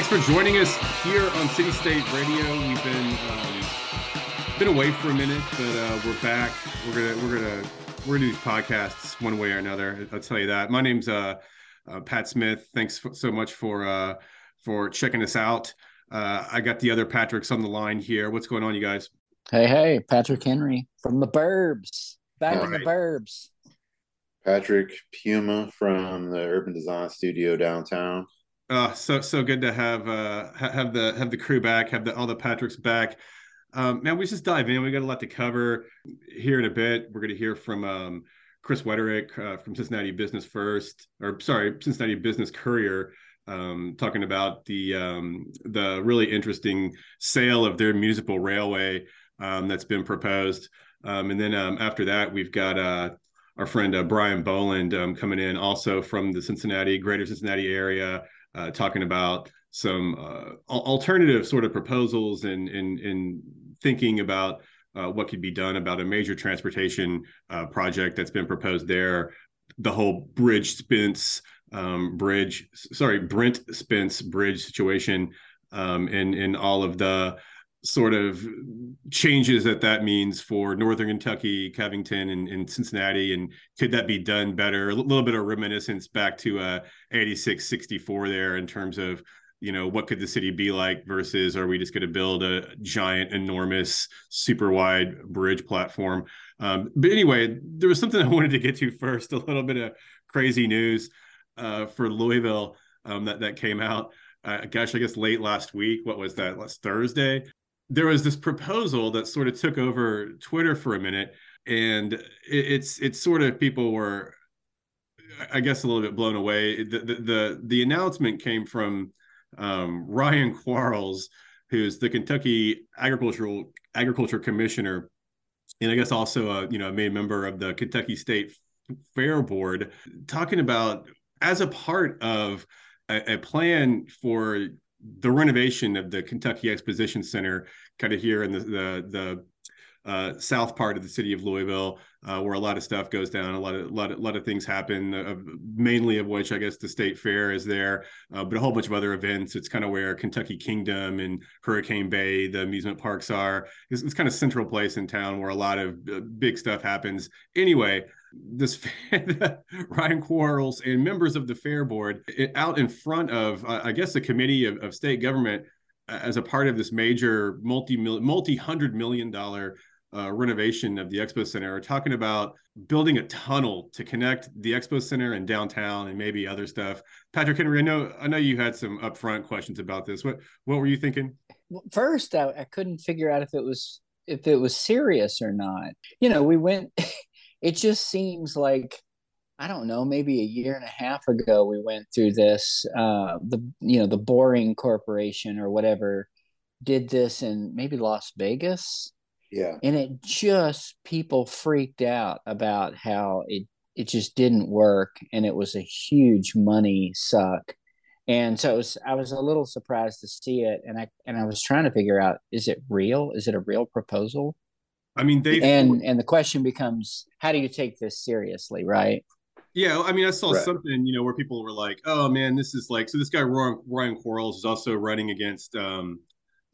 Thanks for joining us here on City State Radio. We've been um, been away for a minute, but uh, we're back. We're gonna we're gonna we're gonna do these podcasts one way or another. I'll tell you that. My name's uh, uh, Pat Smith. Thanks so much for uh, for checking us out. Uh, I got the other Patricks on the line here. What's going on, you guys? Hey, hey, Patrick Henry from the Burbs, back All in right. the Burbs. Patrick Puma from the Urban Design Studio downtown. Oh, so so good to have uh have the have the crew back, have the all the Patricks back. Um, man, we just dive in. We got a lot to cover here in a bit. We're going to hear from um, Chris Wetterich uh, from Cincinnati Business First, or sorry, Cincinnati Business Courier, um, talking about the um, the really interesting sale of their municipal railway um, that's been proposed. Um, and then um, after that, we've got uh, our friend uh, Brian Boland um, coming in, also from the Cincinnati, Greater Cincinnati area, uh, talking about some uh, alternative sort of proposals and and, and thinking about uh, what could be done about a major transportation uh, project that's been proposed there. The whole Bridge Spence um, bridge, sorry, Brent Spence bridge situation, um, and and all of the sort of changes that that means for northern kentucky covington and, and, cincinnati and could that be done better? A little bit of reminiscence back to uh 86 64 there in terms of you know what could the city be like versus are we just going to build a giant enormous super wide bridge platform? Um, but anyway there was something i wanted to get to first a little bit of crazy news uh, for louisville um, that that came out uh, gosh i guess late last week. What was that? Last thursday there was this proposal that sort of took over Twitter for a minute, and it, it's it's sort of people were, I guess, a little bit blown away. The the the, the announcement came from um, Ryan Quarles, who's the Kentucky agricultural agriculture commissioner, and I guess also a you know a main member of the Kentucky State Fair Board, talking about as a part of a, a plan for the renovation of the Kentucky Exposition Center, kind of here in the the, the uh, south part of the city of Louisville, uh, where a lot of stuff goes down, a lot of lot of, lot of things happen. Uh, mainly of which I guess the state fair is there, uh, but a whole bunch of other events. It's kind of where Kentucky Kingdom and Hurricane Bay, the amusement parks are. It's, it's kind of central place in town where a lot of uh, big stuff happens. Anyway, this Ryan Quarles and members of the fair board it, out in front of, uh, I guess, the committee of, of state government as a part of this major multi multi hundred million dollar uh, renovation of the expo center. Are talking about building a tunnel to connect the expo center and downtown and maybe other stuff. Patrick henry i know i know you had some upfront questions about this. What what were you thinking? First I, I couldn't figure out if it was if it was serious or not. You know we went it just seems like I don't know, maybe a year and a half ago we went through this. Uh, the you know the Boring Corporation or whatever did this in maybe Las Vegas. Yeah, and it just people freaked out about how it it just didn't work and it was a huge money suck. And so was, I was a little surprised to see it, and I and I was trying to figure out is it real? Is it a real proposal? I mean, they and and the question becomes, how do you take this seriously, right? Yeah, I mean, I saw right. something, you know, where people were like, "Oh man, this is like." So this guy Ryan, Ryan Quarles is also running against um,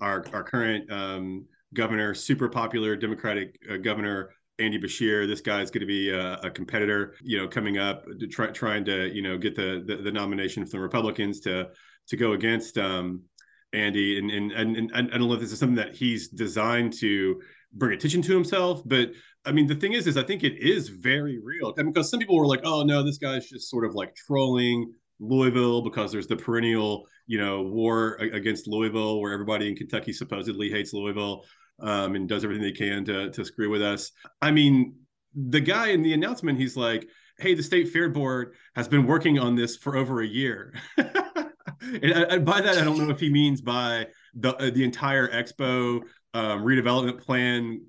our our current um, governor, super popular Democratic uh, governor Andy Beshear. This guy is going to be a, a, competitor, you know, coming up, to try, trying to, you know, get the, the, the nomination from the Republicans to to go against um, Andy. And, and and and I don't know if this is something that he's designed to bring attention to himself. But I mean, the thing is, is I think it is very real. I mean, because some people were like, "Oh no, this guy's just sort of like trolling Louisville because there's the perennial, you know, war against Louisville, where everybody in Kentucky supposedly hates Louisville um, and does everything they can to to screw with us." I mean, the guy in the announcement, he's like, "Hey, the state fair board has been working on this for over a year." and, by that, I don't know if he means by the uh, the entire expo um, redevelopment plan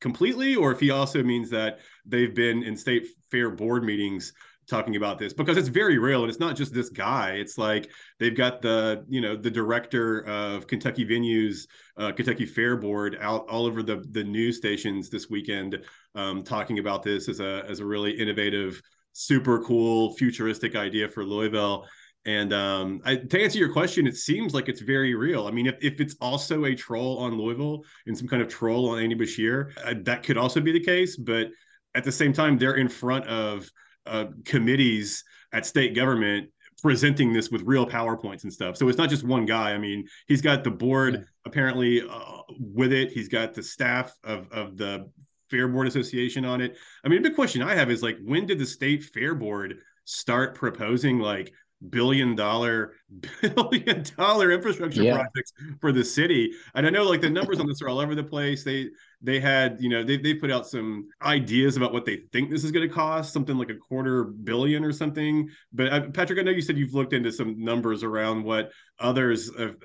completely, or if he also means that they've been in state fair board meetings talking about this because it's very real and it's not just this guy. It's like they've got the you know the director of kentucky venues uh, kentucky fair board out all over the the news stations this weekend um, talking about this as a as a really innovative super cool futuristic idea for louisville And um, I, to answer your question, it seems like it's very real. I mean, if, if it's also a troll on Louisville and some kind of troll on Andy Beshear, uh, that could also be the case. But at the same time, they're in front of uh, committees at state government presenting this with real powerpoints and stuff. So it's not just one guy. I mean, he's got the board yeah. apparently uh, with it. He's got the staff of of the Fair Board Association on it. I mean, a big question I have is like, when did the state fair board start proposing like billion dollar billion dollar infrastructure yeah. projects for the city. And i know like the numbers on this are all over the place. They they had you know they, they put out some ideas about what they think this is going to cost something like a quarter billion or something. But uh, patrick i know you said you've looked into some numbers around what others have,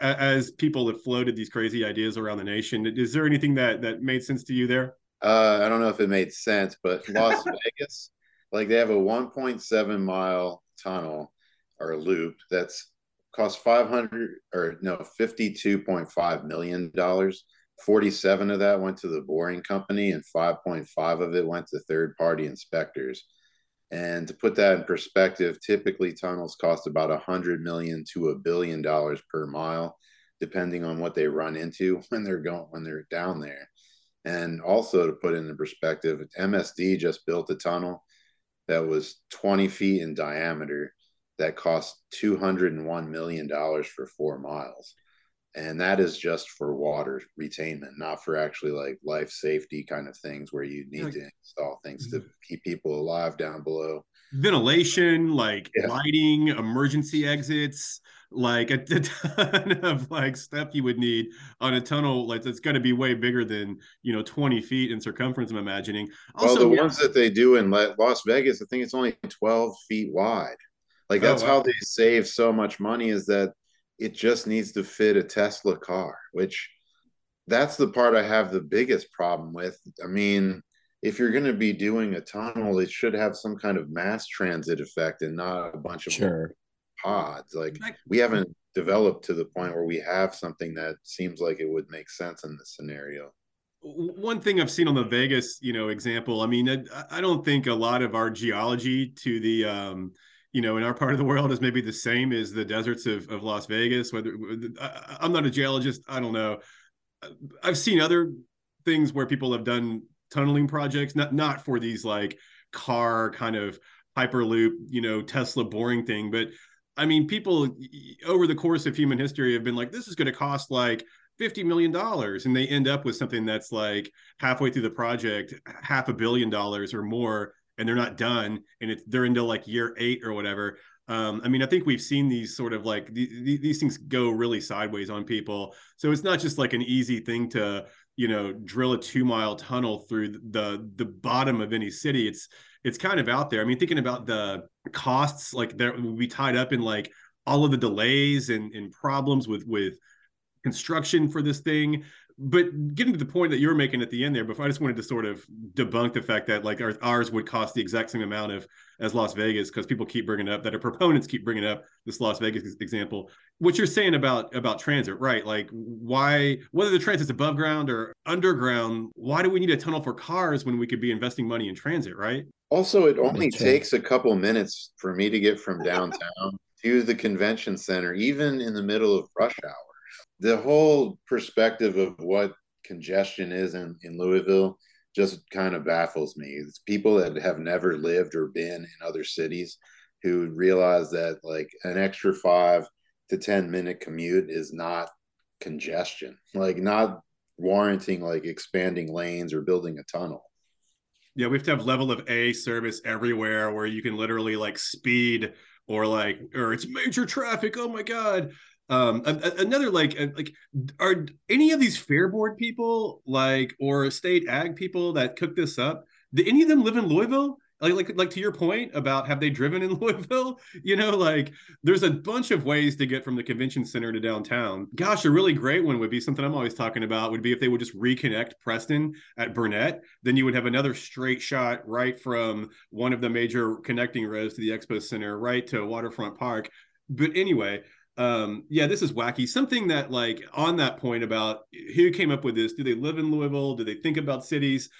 as people have floated these crazy ideas around the nation. Is there anything that that made sense to you there? Uh, i don't know if it made sense but las vegas like they have a 1.7 mile tunnel or loop that's cost 500 or no 52.5 million dollars. 47 of that went to the boring company and 5.5 of it went to third party inspectors. And to put that in perspective typically tunnels cost about 100 million to a billion dollars per mile depending on what they run into when they're going when they're down there. And also to put it in perspective msd just built a tunnel that was 20 feet in diameter that cost 201 million dollars for four miles and that is just for water retainment not for actually like life safety kind of things where you need to install things to mm-hmm. keep people alive down below ventilation like yeah. lighting emergency exits like a, a, ton of like stuff you would need on a tunnel like it's going to be way bigger than you know 20 feet in circumference i'm imagining also well, the yeah. ones that they do in las vegas i think it's only 12 feet wide like that's oh, wow. how they save so much money is that it just needs to fit a Tesla car, which that's the part I have the biggest problem with. I mean, if you're going to be doing a tunnel, it should have some kind of mass transit effect and not a bunch of sure. pods. Like we haven't developed to the point where we have something that seems like it would make sense in this scenario. One thing I've seen on the Vegas, you know, example. I mean, I, I don't think a lot of our geology to the um, you know, in our part of the world is maybe the same as the deserts of, of Las Vegas. Whether I, I'm not a geologist, I don't know. I've seen other things where people have done tunneling projects, not not for these like car kind of hyperloop, you know, Tesla boring thing, but I mean, people over the course of human history have been like, this is going to cost like $50 million. And they end up with something that's like halfway through the project, half a billion dollars or more and they're not done and it's they're into like year eight or whatever um, I mean, I think we've seen these sort of like th- these things go really sideways on people. So it's not just like an easy thing to, you know, drill a two mile tunnel through the the bottom of any city. It's it's kind of out there. I mean, thinking about the costs, like there would be tied up in like all of the delays and, and problems with with construction for this thing but getting to the point that you were making at the end there before i just wanted to sort of debunk the fact that like ours would cost the exact same amount of as las vegas because people keep bringing up that our proponents keep bringing up this las vegas example. What you're saying about about transit right like why whether the transit's above ground or underground why do we need a tunnel for cars when we could be investing money in transit right? Also it only takes a couple minutes for me to get from downtown to the convention center even in the middle of rush hour the whole perspective of what congestion is in, in Louisville just kind of baffles me. It's people that have never lived or been in other cities who realize that like an extra five to 10 minute commute is not congestion, like not warranting like expanding lanes or building a tunnel. Yeah, we have to have level of A service everywhere where you can literally like speed or like or it's major traffic. Oh my god um another like like are any of these fair board people like or state ag people that cook this up do any of them live in louisville? Like like like to your point about have they driven in louisville? You know like there's a bunch of ways to get from the convention center to downtown. Gosh a really great one would be something i'm always talking about would be if they would just reconnect preston at burnett then you would have another straight shot right from one of the major connecting roads to the expo center right to waterfront park. But anyway um yeah this is wacky. Something that like on that point about who came up with this do they live in louisville? Do they think about cities?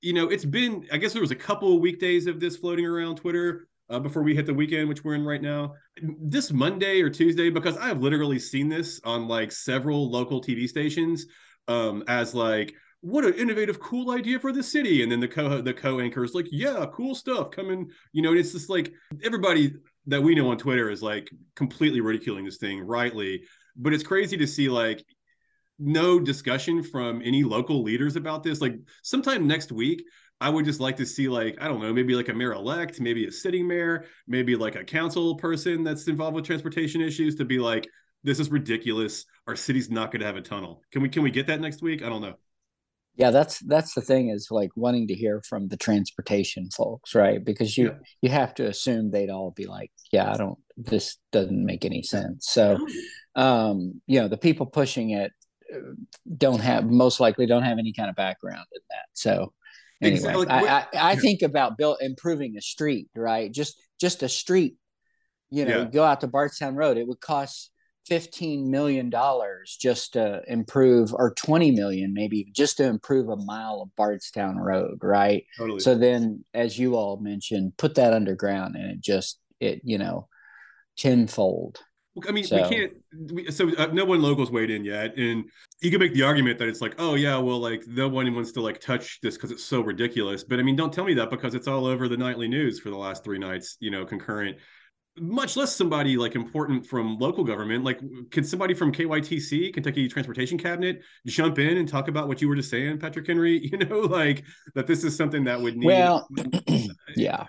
You know it's been i guess there was a couple of weekdays of this floating around twitter uh, before we hit the weekend, which we're in right now. This Monday or Tuesday, because I have literally seen this on like several local TV stations um, as like, what an innovative, cool idea for the city. And then the co the co anchor is like, yeah, cool stuff coming. You know, it's just like everybody that we know on Twitter is like completely ridiculing this thing rightly. But it's crazy to see like no discussion from any local leaders about this. Like sometime next week, I would just like to see like I don't know maybe like a mayor elect, maybe a sitting mayor, maybe like a council person that's involved with transportation issues to be like this is ridiculous. Our city's not going to have a tunnel. Can we can we get that next week? I don't know. Yeah, that's that's the thing is like wanting to hear from the transportation folks, right? Because you yeah. you have to assume they'd all be like, yeah, I don't this doesn't make any sense. So um, you know, the people pushing it uh, don't have most likely don't have any kind of background in that. So anyway, exactly. I, I, I, think about build improving a street, right? Just just a street. You know, yeah. go out to Bardstown Road. It would cost fifteen million dollars just to improve, or twenty million maybe, just to improve a mile of Bardstown Road, right? Totally. So then, as you all mentioned, put that underground, and it just it you know tenfold I mean, so. we can't. We, so uh, no one locals weighed in yet, and you can make the argument that it's like, oh yeah, well, like no one wants to like touch this because it's so ridiculous. But I mean, don't tell me that because it's all over the nightly news for the last three nights, you know, concurrent. Much less somebody like important from local government. Like, can somebody from KYTC, Kentucky Transportation Cabinet, jump in and talk about what you were just saying, Patrick Henry? You know, like that this is something that would need. Well, yeah,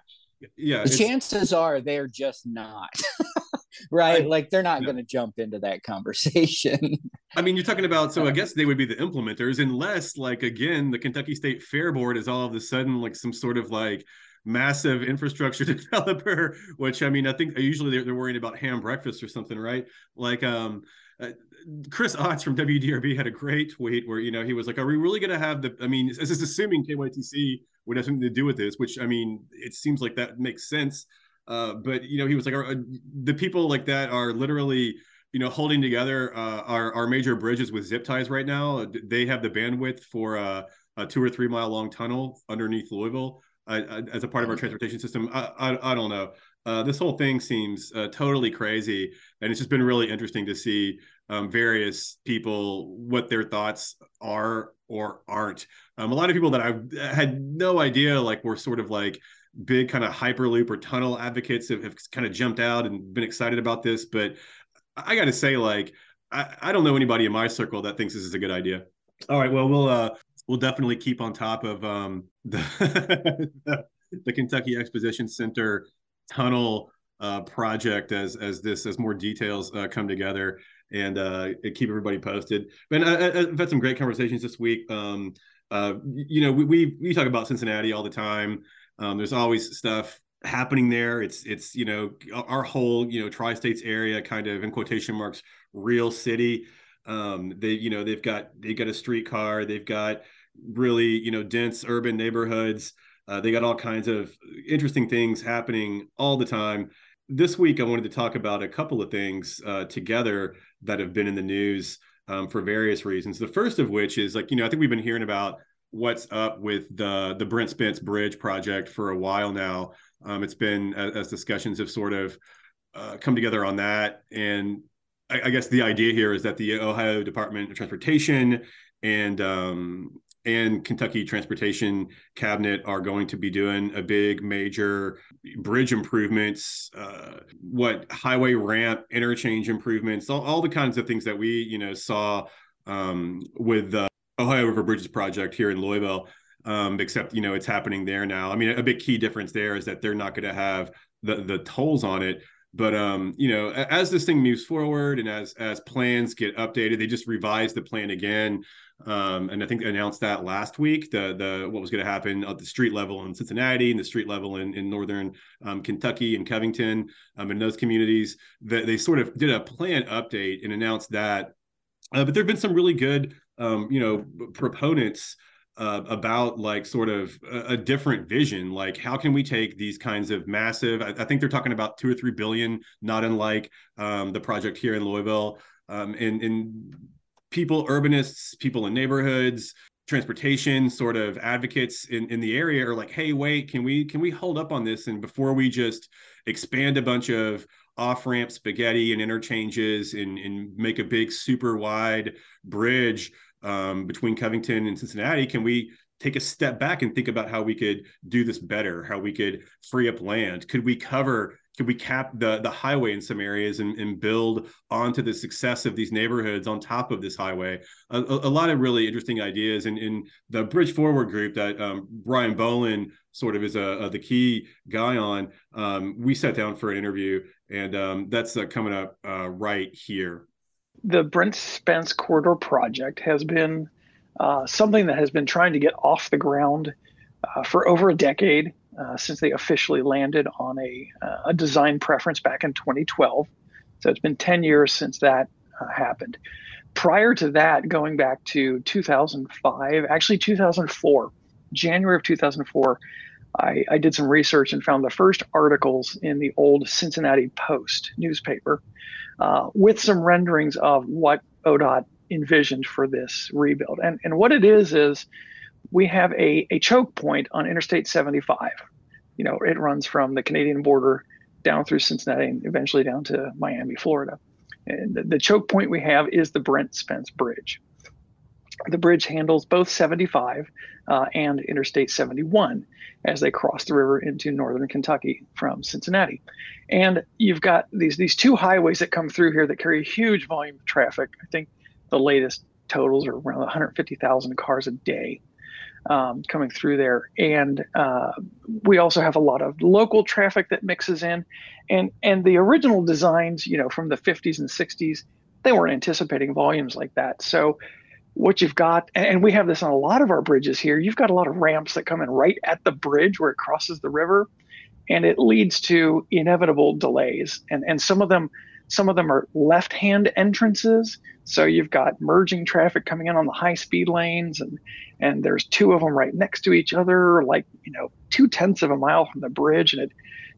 yeah. The chances are they're just not. right? I, like they're not yeah. going to jump into that conversation. I mean, you're talking about so I uh-huh. guess they would be the implementers, unless like again the Kentucky State Fair Board is all of a sudden like some sort of like massive infrastructure developer. Which I mean, I think usually they're, they're worrying about ham breakfast or something, right? Like um. Uh, Chris Otts from WDRB had a great tweet where you know he was like, "Are we really going to have the?" I mean, this is assuming KYTC would have something to do with this, which I mean, it seems like that makes sense uh, but you know, he was like, uh, the people like that are literally, you know, holding together uh, our our major bridges with zip ties right now. They have the bandwidth for a, a two or three mile long tunnel underneath Louisville uh, as a part of our transportation system. I I, I don't know. Uh, this whole thing seems uh, totally crazy, and it's just been really interesting to see um, various people what their thoughts are or aren't. Um, a lot of people that I had no idea like were sort of like big kind of hyperloop or tunnel advocates have, have kind of jumped out and been excited about this. But I got to say, like, I, I don't know anybody in my circle that thinks this is a good idea. All right, well, we'll uh, we'll definitely keep on top of um, the, the, Kentucky Exposition Center tunnel uh, project as as this as more details uh, come together and uh, keep everybody posted. And I, have had some great conversations this week. Um, uh, you know, we, we we talk about Cincinnati all the time. Um, there's always stuff happening there. It's it's you know our whole you know tri-states area kind of in quotation marks real city. Um, they you know they've got they've got a streetcar. They've got really you know dense urban neighborhoods. Uh, they got all kinds of interesting things happening all the time. This week, I wanted to talk about a couple of things uh, together that have been in the news um, for various reasons. The first of which is like you know I think we've been hearing about what's up with the the Brent Spence Bridge project for a while now. Um, it's been as, discussions have sort of uh, come together on that, and I, I, guess the idea here is that the Ohio Department of Transportation and um, and Kentucky Transportation Cabinet are going to be doing a big major bridge improvements, uh, what highway ramp interchange improvements, all, all the kinds of things that we you know saw um, with the Ohio River Bridges project here in Louisville. Um, except you know it's happening there now. I mean, a big key difference there is that they're not going to have the the tolls on it. But um, you know, as this thing moves forward and as as plans get updated, they just revised the plan again. Um, and I think they announced that last week. The the what was going to happen at the street level in Cincinnati and the street level in in northern um, Kentucky and Covington um, in those communities. That they sort of did a plan update and announced that. Uh, but there have been some really good um, you know proponents uh, about like sort of a, a, different vision like how can we take these kinds of massive I, I think they're talking about two or three billion not unlike um, the project here in louisville um, and, and people urbanists people in neighborhoods transportation sort of advocates in, in the area are like, hey, wait, can we can we hold up on this? And before we just expand a bunch of off-ramp spaghetti and interchanges and, and make a big super wide bridge um, between Covington and Cincinnati, can we take a step back and think about how we could do this better, how we could free up land? Could we cover could we cap the the highway in some areas and, and build onto the success of these neighborhoods on top of this highway a, a lot of really interesting ideas and in the bridge forward group that um, brian boland sort of is a, a, the key guy on um, we sat down for an interview and um, that's uh, coming up uh, right here the brent spence corridor project has been uh, something that has been trying to get off the ground uh, for over a decade uh, since they officially landed on a, uh, a design preference back in 2012. So it's been 10 years since that uh, happened. Prior to that, going back to 2005, actually 2004, January of 2004, I, I, did some research and found the first articles in the old Cincinnati Post newspaper uh, with some renderings of what ODOT envisioned for this rebuild. And, and what it is is we have a, a choke point on Interstate 75. You know, it runs from the Canadian border down through Cincinnati and eventually down to Miami, Florida. And the, the choke point we have is the Brent Spence Bridge. The bridge handles both 75 uh, and Interstate 71 as they cross the river into northern Kentucky from Cincinnati. And you've got these these two highways that come through here that carry a huge volume of traffic. I think the latest totals are around 150,000 cars a day um, coming through there. And uh, we also have a lot of local traffic that mixes in. And, and the original designs, you know, from the 50s and 60s, they weren't anticipating volumes like that. So what you've got, and we have this on a lot of our bridges here, you've got a lot of ramps that come in right at the bridge where it crosses the river. And it leads to inevitable delays. And, and some of them, some of them are left hand entrances. So you've got merging traffic coming in on the high speed lanes, and, and there's two of them right next to each other, like, you know, two tenths of a mile from the bridge, and it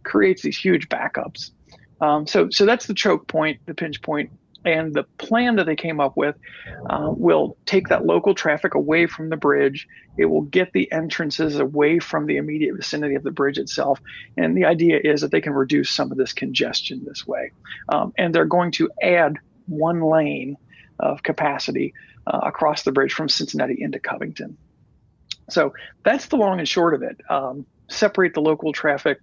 creates these huge backups. Um, so, so that's the choke point, the pinch point and the plan that they came up with uh, will take that local traffic away from the bridge. It will get the entrances away from the immediate vicinity of the bridge itself. And the idea is that they can reduce some of this congestion this way. Um, and they're going to add one lane of capacity uh, across the bridge from Cincinnati into Covington. So that's the long and short of it. Um, separate the local traffic,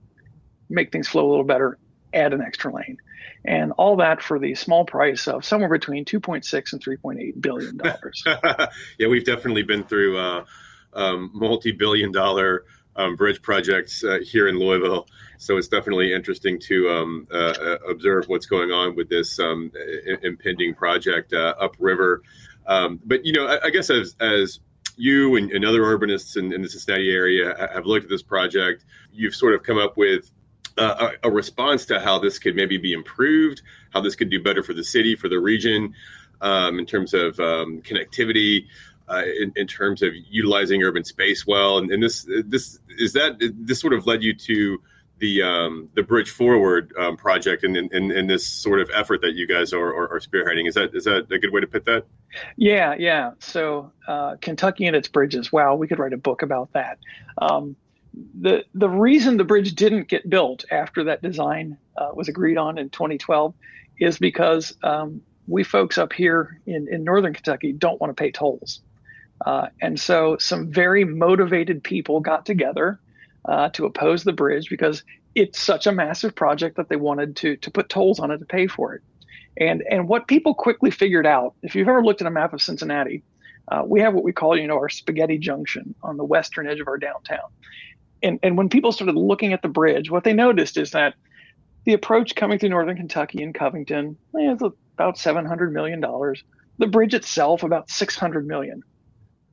make things flow a little better, add an extra lane and all that for the small price of somewhere between 2.6 and 3.8 billion dollars. yeah, we've definitely been through uh, um, multi-billion dollar um, bridge projects uh, here in Louisville, so it's definitely interesting to um, uh, uh observe what's going on with this um, impending project uh, upriver. Um, but you know, I, I guess as as you and, and other urbanists in, in, the Cincinnati area have looked at this project, you've sort of come up with uh, a, a, response to how this could maybe be improved, how this could do better for the city, for the region, um, in terms of um, connectivity, uh, in, in, terms of utilizing urban space well. And, and, this this is that this sort of led you to the um, the Bridge Forward um, project and, and, and, this sort of effort that you guys are, are, are, spearheading. Is that is that a good way to put that? Yeah, yeah. So uh, Kentucky and its bridges. Wow, we could write a book about that. Um, the the reason the bridge didn't get built after that design uh, was agreed on in 2012 is because um, we folks up here in, in northern Kentucky don't want to pay tolls. Uh, and so some very motivated people got together uh, to oppose the bridge because it's such a massive project that they wanted to, to put tolls on it to pay for it. And, and what people quickly figured out, if you've ever looked at a map of Cincinnati, uh, we have what we call, you know, our spaghetti junction on the western edge of our downtown and, and when people started looking at the bridge, what they noticed is that the approach coming through northern Kentucky and Covington is about $700 million. The bridge itself, about 600 million.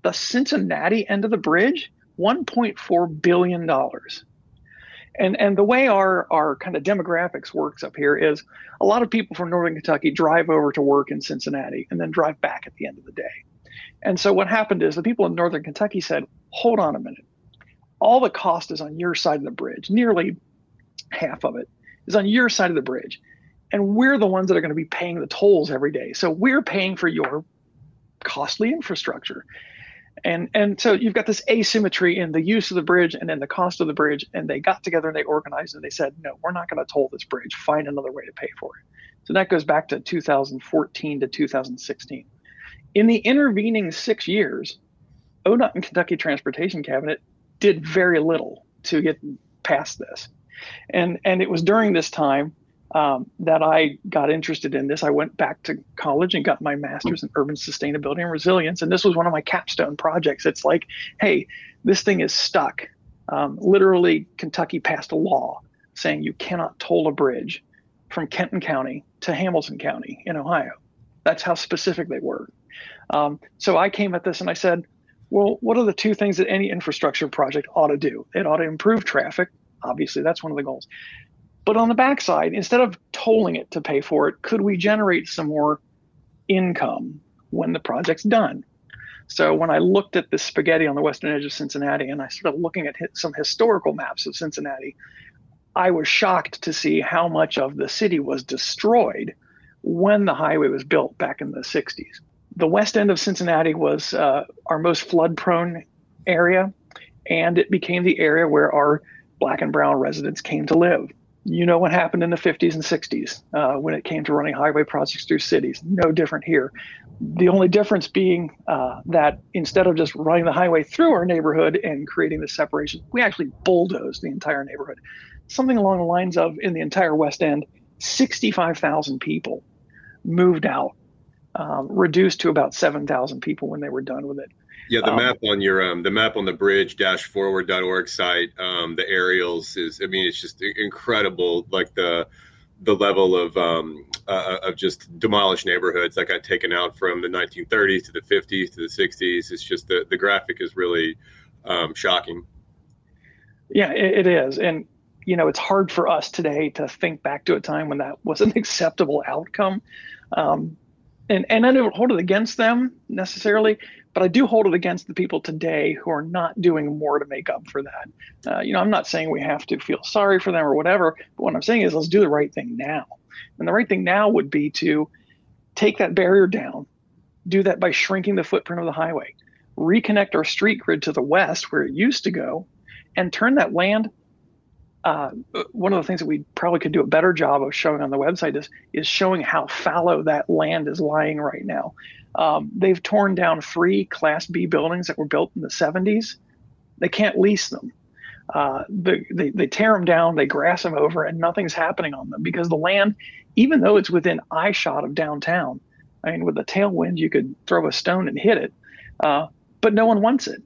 The Cincinnati end of the bridge, $1.4 billion. And, and the way our, our kind of demographics works up here is a lot of people from northern Kentucky drive over to work in Cincinnati and then drive back at the end of the day. And so what happened is the people in northern Kentucky said, hold on a minute all the cost is on your side of the bridge. Nearly half of it is on your side of the bridge. And we're the ones that are going to be paying the tolls every day. So we're paying for your costly infrastructure. And and so you've got this asymmetry in the use of the bridge and in the cost of the bridge. And they got together and they organized and they said, no, we're not going to toll this bridge. Find another way to pay for it. So that goes back to 2014 to 2016. In the intervening six years, ODOT and Kentucky Transportation Cabinet did very little to get past this. And and it was during this time um, that I got interested in this. I went back to college and got my master's in urban sustainability and resilience. And this was one of my capstone projects. It's like, hey, this thing is stuck. Um, literally, Kentucky passed a law saying you cannot toll a bridge from Kenton County to Hamilton County in Ohio. That's how specific they were. Um, so I came at this and I said, well, what are the two things that any infrastructure project ought to do? It ought to improve traffic. Obviously, that's one of the goals. But on the backside, instead of tolling it to pay for it, could we generate some more income when the project's done? So when I looked at the spaghetti on the western edge of Cincinnati and I started looking at some historical maps of Cincinnati, I was shocked to see how much of the city was destroyed when the highway was built back in the 60s. The west end of Cincinnati was uh, our most flood prone area, and it became the area where our black and brown residents came to live you know what happened in the 50s and 60s uh, when it came to running highway projects through cities. No different here. The only difference being uh, that instead of just running the highway through our neighborhood and creating the separation, we actually bulldozed the entire neighborhood. Something along the lines of in the entire West End, 65,000 people moved out, um, reduced to about 7,000 people when they were done with it. Yeah, the um, map on your um, the map on the bridge dash forward.org site, um, the aerials is I mean it's just incredible like the the level of um, uh, of just demolished neighborhoods that got taken out from the 1930s to the 50s to the 60s. It's just the the graphic is really um, shocking. Yeah, it, it is, and you know it's hard for us today to think back to a time when that was an acceptable outcome. Um, and and I don't hold it against them necessarily, but I do hold it against the people today who are not doing more to make up for that. Uh, you know, I'm not saying we have to feel sorry for them or whatever, but what I'm saying is let's do the right thing now. And the right thing now would be to take that barrier down, do that by shrinking the footprint of the highway, reconnect our street grid to the west where it used to go, and turn that land. Uh, one of the things that we probably could do a better job of showing on the website is is showing how fallow that land is lying right now. Um, they've torn down three Class B buildings that were built in the 70s. They can't lease them. Uh, they, they, they tear them down, they grass them over, and nothing's happening on them because the land, even though it's within eye shot of downtown, I mean, with a tailwind, you could throw a stone and hit it, uh, but no one wants it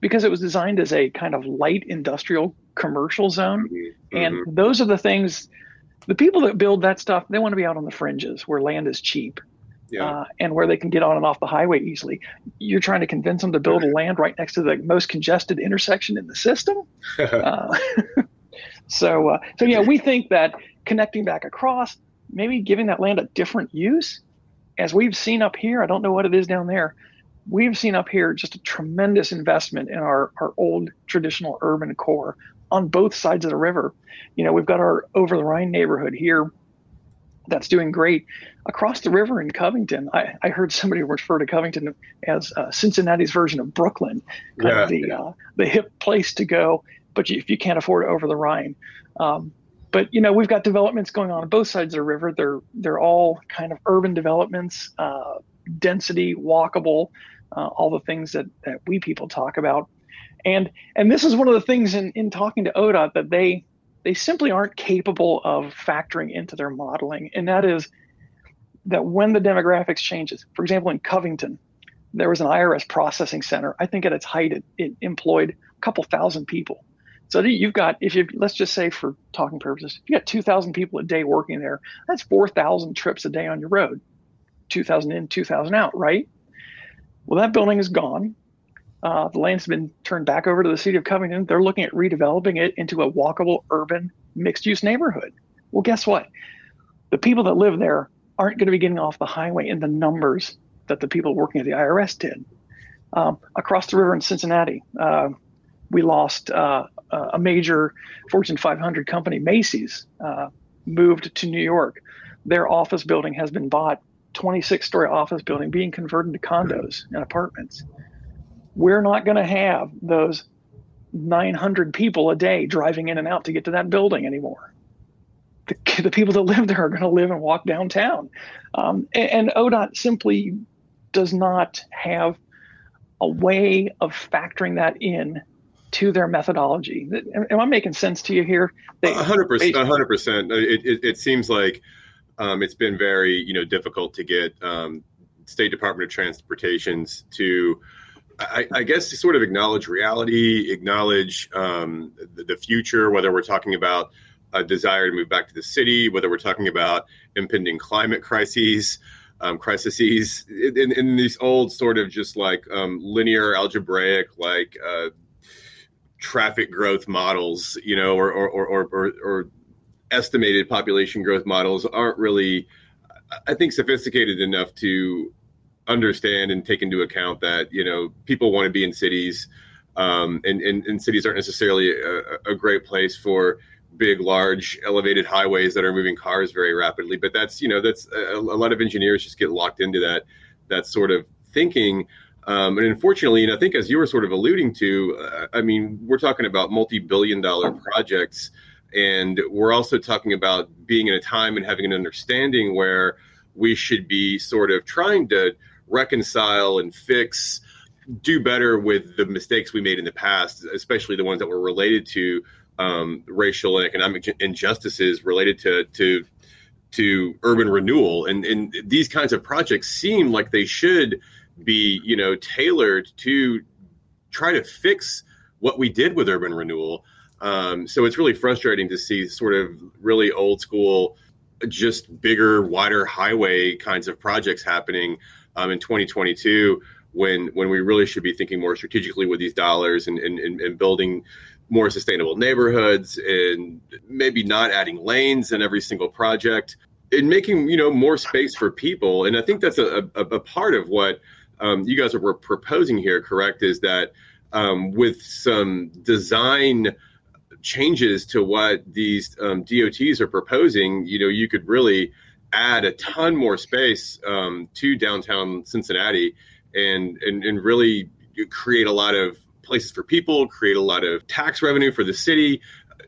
because it was designed as a kind of light industrial commercial zone. Mm-hmm. And mm-hmm. those are the things, the people that build that stuff, they want to be out on the fringes where land is cheap yeah. uh, and where they can get on and off the highway easily. You're trying to convince them to build a land right next to the most congested intersection in the system. uh, so, uh, so yeah, we think that connecting back across, maybe giving that land a different use, as we've seen up here. I don't know what it is down there. We've seen up here just a tremendous investment in our, our old traditional urban core on both sides of the river. You know, we've got our over the Rhine neighborhood here that's doing great. Across the river in Covington, I, I heard somebody refer to Covington as uh, Cincinnati's version of Brooklyn, kind yeah. of the uh, the hip place to go. But you, if you can't afford over the Rhine, um, but you know we've got developments going on on both sides of the river. They're they're all kind of urban developments, uh, density, walkable, uh, all the things that that we people talk about. And and this is one of the things in in talking to ODOT that they they simply aren't capable of factoring into their modeling, and that is that when the demographics changes, for example, in Covington, there was an IRS processing center. I think at its height, it, it employed a couple thousand people. So you've got, if you let's just say for talking purposes, you got 2,000 people a day working there. That's 4,000 trips a day on your road, 2,000 in, 2,000 out, right? Well, that building is gone. Uh, the land's been turned back over to the city of Covington. They're looking at redeveloping it into a walkable urban mixed use neighborhood. Well, guess what? The people that live there aren't going to be getting off the highway in the numbers that the people working at the IRS did. Um, across the river in Cincinnati, uh, we lost uh, a major Fortune 500 company, Macy's, uh, moved to New York. Their office building has been bought, 26 story office building being converted to condos and apartments we're not going to have those 900 people a day driving in and out to get to that building anymore. The, the people that live there are going to live and walk downtown. Um, and, and ODOT simply does not have a way of factoring that in to their methodology. Am I making sense to you here? A hundred percent. Hundred percent. It seems like um, it's been very you know difficult to get um, State Department of Transportation's to I, I, guess to sort of acknowledge reality, acknowledge um, the, the, future, whether we're talking about a desire to move back to the city, whether we're talking about impending climate crises, um, crises, in, in, these old sort of just like um, linear algebraic, like uh, traffic growth models, you know, or or, or, or, or estimated population growth models aren't really, I think, sophisticated enough to understand and take into account that you know people want to be in cities, um, and, and, and cities aren't necessarily a, a, great place for big, large, elevated highways that are moving cars very rapidly. But that's you know that's a, a lot of engineers just get locked into that that sort of thinking. Um, and unfortunately, and I think as you were sort of alluding to, uh, I mean, we're talking about multi-billion-dollar projects, and we're also talking about being in a time and having an understanding where we should be sort of trying to reconcile and fix, do better with the mistakes we made in the past, especially the ones that were related to um, racial and economic injustices related to to to urban renewal. And and these kinds of projects seem like they should be you know tailored to try to fix what we did with urban renewal. Um, so it's really frustrating to see sort of really old school, just bigger, wider highway kinds of projects happening um, in 2022 when when we really should be thinking more strategically with these dollars and, and, and building more sustainable neighborhoods and maybe not adding lanes in every single project and making you know more space for people. And i think that's a, a, a part of what um, you guys are proposing here correct is that um, with some design changes to what these um, dots are proposing you know you could really add a ton more space um, to downtown Cincinnati and, and and really create a lot of places for people, create a lot of tax revenue for the city,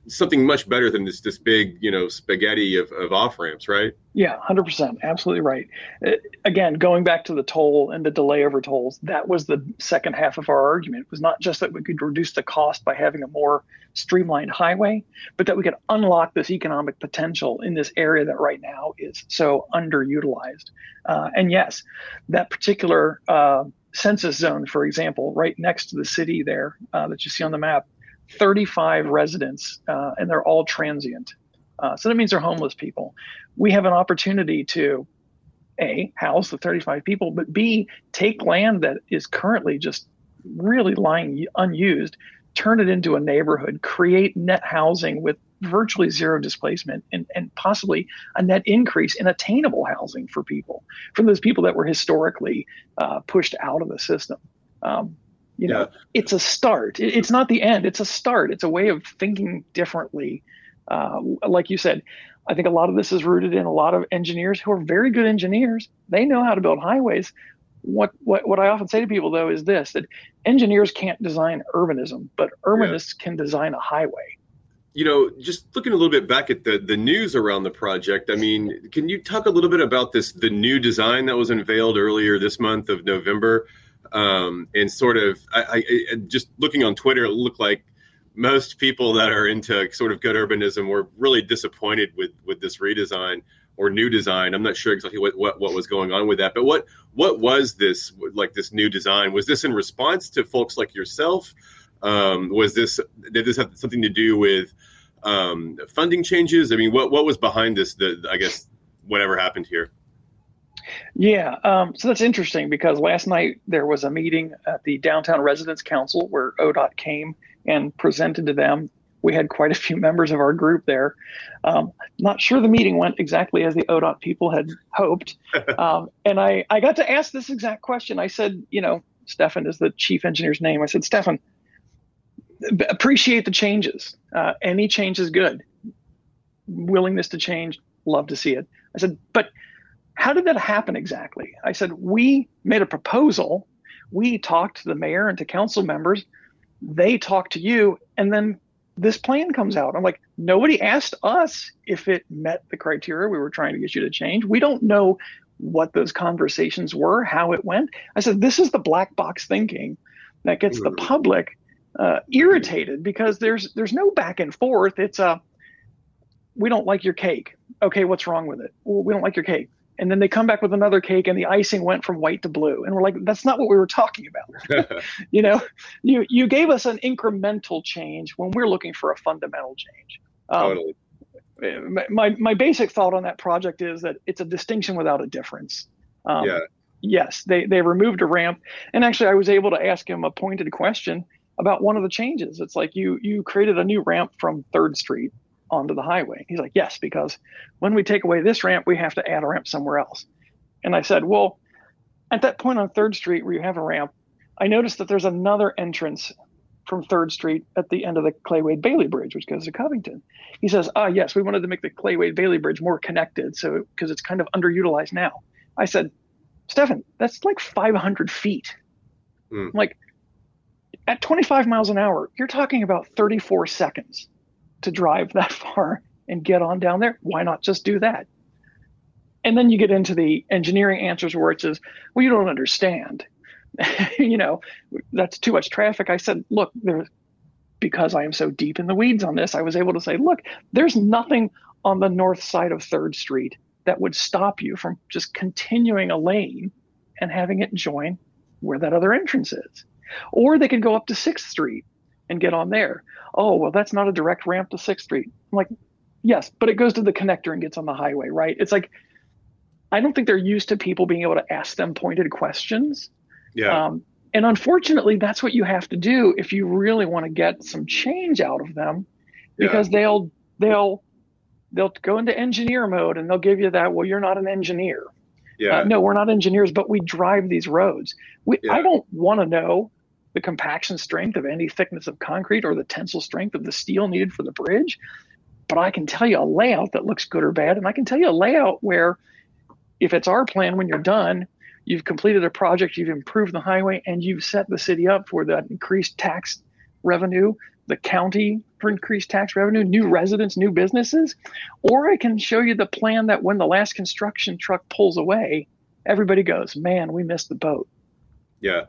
something much better than this this big you know spaghetti of, of off ramps, right? Yeah, hundred percent, absolutely right. Uh, again, going back to the toll and the delay over tolls, that was the second half of our argument. It was not just that we could reduce the cost by having a more streamlined highway, but that we could unlock this economic potential in this area that right now is so underutilized. Uh, and yes, that particular uh, census zone, for example, right next to the city there uh, that you see on the map 35 residents, uh, and they're all transient. Uh, so that means they're homeless people. We have an opportunity to a house the 35 people, but b take land that is currently just really lying unused, turn it into a neighborhood, create net housing with virtually zero displacement and, and possibly a net increase in attainable housing for people, for those people that were historically uh, pushed out of the system. Um, you know, yeah. it's a start. It's not the end. It's a start. It's a way of thinking differently. Uh, like you said, I think a lot of this is rooted in a lot of engineers who are very good engineers. They know how to build highways. What what what I often say to people though is this: that engineers can't design urbanism, but urbanists yeah. can design a highway. You know, just looking a little bit back at the the news around the project. I mean, can you talk a little bit about this the new design that was unveiled earlier this month of November? Um, and sort of I, I, just looking on Twitter, it looked like most people that are into sort of good urbanism were really disappointed with with this redesign or new design. I'm not sure exactly what, what, what was going on with that, but what what was this like this new design? Was this in response to folks like yourself? Um, was this did this have something to do with um, funding changes? I mean, what what was behind this? The I guess whatever happened here. Yeah, um, so that's interesting because last night there was a meeting at the Downtown Residents Council where ODOT came and presented to them. We had quite a few members of our group there. Um, not sure the meeting went exactly as the ODOT people had hoped. Um, and I, I got to ask this exact question. I said, you know, Stefan is the chief engineer's name. I said, Stefan, appreciate the changes. Uh, any change is good. Willingness to change, love to see it. I said, but how did that happen exactly? I said, we made a proposal. we talked to the mayor and to council members, they talked to you, and then this plan comes out. I'm like, nobody asked us if it met the criteria we were trying to get you to change. We don't know what those conversations were, how it went. I said, this is the black box thinking that gets the public uh, irritated because there's there's no back and forth. It's a we don't like your cake. Okay, what's wrong with it? Well, we don't like your cake. And then they come back with another cake and the icing went from white to blue. And we're like, that's not what we were talking about. you know, you you gave us an incremental change when we're looking for a fundamental change. Um, totally. My, my basic thought on that project is that it's a distinction without a difference. Um, yeah. Yes, they, they removed a ramp. And actually, I was able to ask him a pointed question about one of the changes. It's like you you created a new ramp from Third Street onto the highway. He's like, yes, because when we take away this ramp, we have to add a ramp somewhere else. And I said, well, at that point on Third Street where you have a ramp, I noticed that there's another entrance from Third Street at the end of the Clay Wade Bailey Bridge, which goes to Covington. He says, ah, yes, we wanted to make the Clay Wade Bailey Bridge more connected, so because it's kind of underutilized now. I said, Stefan, that's like 500 feet. Mm. like, at 25 miles an hour, you're talking about 34 seconds to drive that far and get on down there. Why not just do that? And then you get into the engineering answers where it says, well, you don't understand. you know, that's too much traffic. I said, look, because I am so deep in the weeds on this, I was able to say, look, there's nothing on the north side of Third Street that would stop you from just continuing a lane and having it join where that other entrance is. Or they could go up to Sixth Street and get on there. Oh, well, that's not a direct ramp to Sixth Street. I'm like, yes, but it goes to the connector and gets on the highway, right? It's like, I don't think they're used to people being able to ask them pointed questions. Yeah. Um, and unfortunately, that's what you have to do if you really want to get some change out of them, because yeah. they'll they'll they'll go into engineer mode and they'll give you that. Well, you're not an engineer. Yeah. Uh, no, we're not engineers, but we drive these roads. We, yeah. I don't want to know the compaction strength of any thickness of concrete or the tensile strength of the steel needed for the bridge. But I can tell you a layout that looks good or bad. And I can tell you a layout where, if it's our plan when you're done, you've completed a project, you've improved the highway, and you've set the city up for that increased tax revenue, the county for increased tax revenue, new residents, new businesses. Or I can show you the plan that when the last construction truck pulls away, everybody goes, man, we missed the boat. Yeah.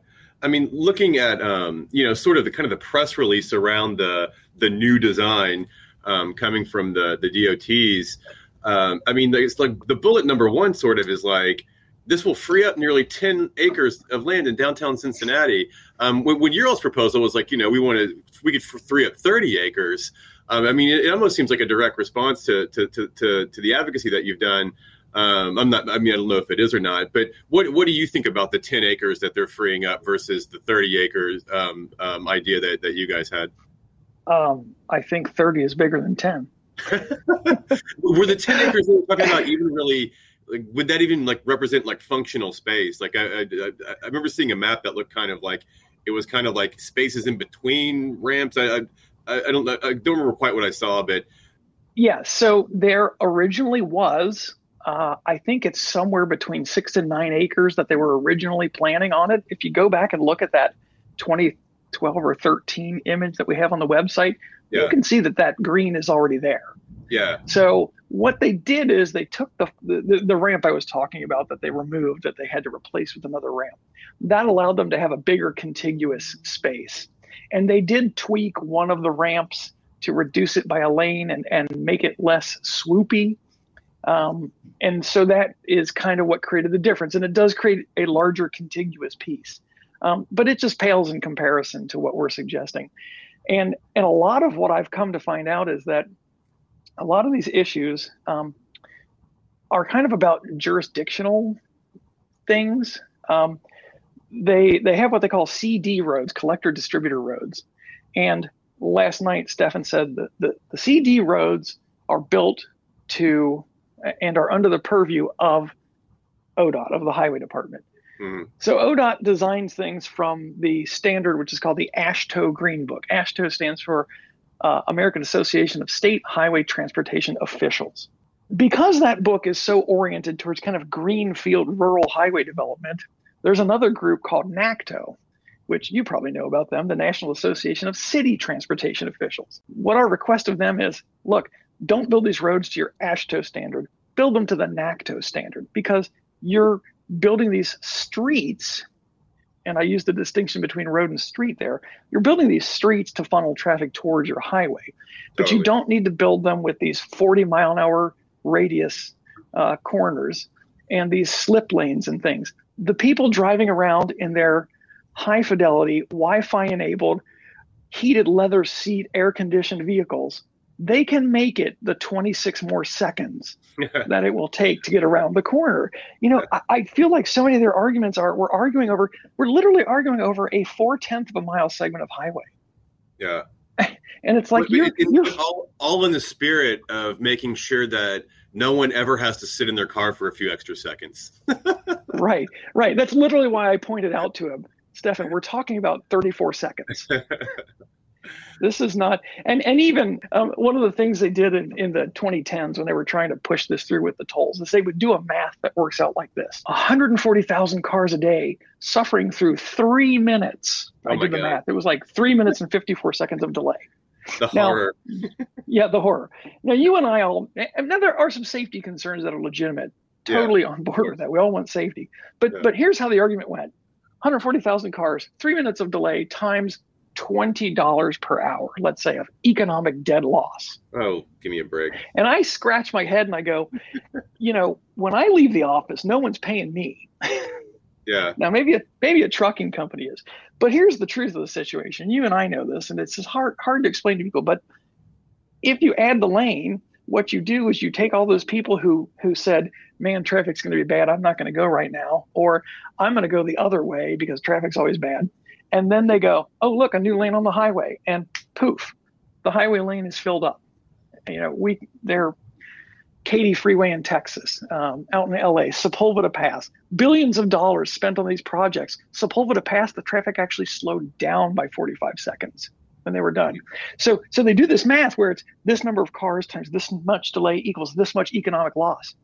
I mean, looking at um, you know sort of the kind of the press release around the the new design um, coming from the the DOTs. Um, I mean, it's like the bullet number one sort of is like this will free up nearly 10 acres of land in downtown Cincinnati. Um, when, when your all's proposal was like, you know, we want to, we could free up 30 acres. Um, I mean, it, it, almost seems like a direct response to, to, to, to, to the advocacy that you've done um, I'm not. I mean, I don't know if it is or not. But what what do you think about the 10 acres that they're freeing up versus the 30 acres um, um, idea that that you guys had? Um, I think 30 is bigger than 10. Were the 10 acres we were talking about even really? Like, would that even like represent like functional space? Like I, I, I remember seeing a map that looked kind of like it was kind of like spaces in between ramps. I, I, I don't I don't remember quite what I saw, but yeah. So there originally was uh, I think it's somewhere between six and nine acres that they were originally planning on it. If you go back and look at that 2012 or 13 image that we have on the website, yeah. you can see that that green is already there. Yeah. So what they did is they took the, the, the ramp I was talking about that they removed that they had to replace with another ramp. That allowed them to have a bigger contiguous space. And they did tweak one of the ramps to reduce it by a lane and, and make it less swoopy um, and so that is kind of what created the difference. And it does create a larger contiguous piece. Um, but it just pales in comparison to what we're suggesting. And, and a lot of what I've come to find out is that a lot of these issues um, are kind of about jurisdictional things. Um, they, they have what they call CD roads, collector distributor roads. And last night, Stefan said that the, the CD roads are built to and are under the purview of ODOT, of the Highway Department. Mm-hmm. So ODOT designs things from the standard, which is called the AASHTO Green Book. AASHTO stands for uh, American Association of State Highway Transportation Officials. Because that book is so oriented towards kind of greenfield rural highway development, There's another group called NACTO, which you probably know about them, the National Association of City Transportation Officials. What our request of them is look, don't build these roads to your AASHTO standard, build them to the NACTO standard because you're building these streets. And I use the distinction between road and street there. You're building these streets to funnel traffic towards your highway, but totally. you don't need to build them with these 40 mile an hour radius uh, corners and these slip lanes and things. The people driving around in their high fidelity, Wi Fi enabled, heated leather seat, air conditioned vehicles, they can make it the 26 more seconds that it will take to get around the corner. You know, I, I, feel like so many of their arguments are we're arguing over, we're literally arguing over a four tenth of a mile segment of highway. Yeah. And it's like you're, you're all, all in the spirit of making sure that no one ever has to sit in their car for a few extra seconds. right, right. That's literally why I pointed out to him Stefan, we're talking about 34 seconds. this is not, and and even um, one of the things they did in, in the 2010s when they were trying to push this through with the tolls is they would do a math that works out like this: 140,000 cars a day suffering through three minutes. Oh I did the God. math; it was like three minutes and 54 seconds of delay. The now, horror. yeah, the horror. Now you and I all. Now there are some safety concerns that are legitimate. Totally yeah. on board with that. We all want safety, but yeah. but here's how the argument went 140,000 cars, three minutes of delay times $20 per hour, let's say, of economic dead loss. Oh, give me a break. And I scratch my head and I go, you know, when I leave the office, no one's paying me. Yeah. now maybe a maybe a trucking company is. But here's the truth of the situation. You and I know this, and it's just hard hard to explain to people. But if you add the lane, what you do is you take all those people who who said, "Man, traffic's going to be bad. I'm not going to go right now," or "I'm going to go the other way because traffic's always bad," and then they go, "Oh, look, a new lane on the highway," and poof, the highway lane is filled up. You know, we they're Katy Freeway in Texas, um, out in LA, Sepulveda Pass, billions of dollars spent on these projects. Sepulveda Pass, the traffic actually slowed down by 45 seconds when they were done. So so they do this math where it's this number of cars times this much delay equals this much economic loss.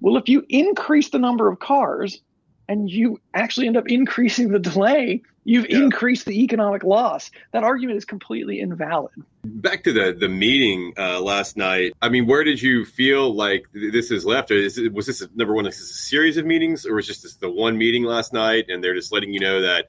Well, if you increase the number of cars and you actually end up increasing the delay, you've yeah. increased the economic loss. That argument is completely invalid. Back to the the meeting uh, last night. I mean, where did you feel like this is left? Is it, was this a, number one? Is this a series of meetings, or was just this the one meeting last night, and they're just letting you know that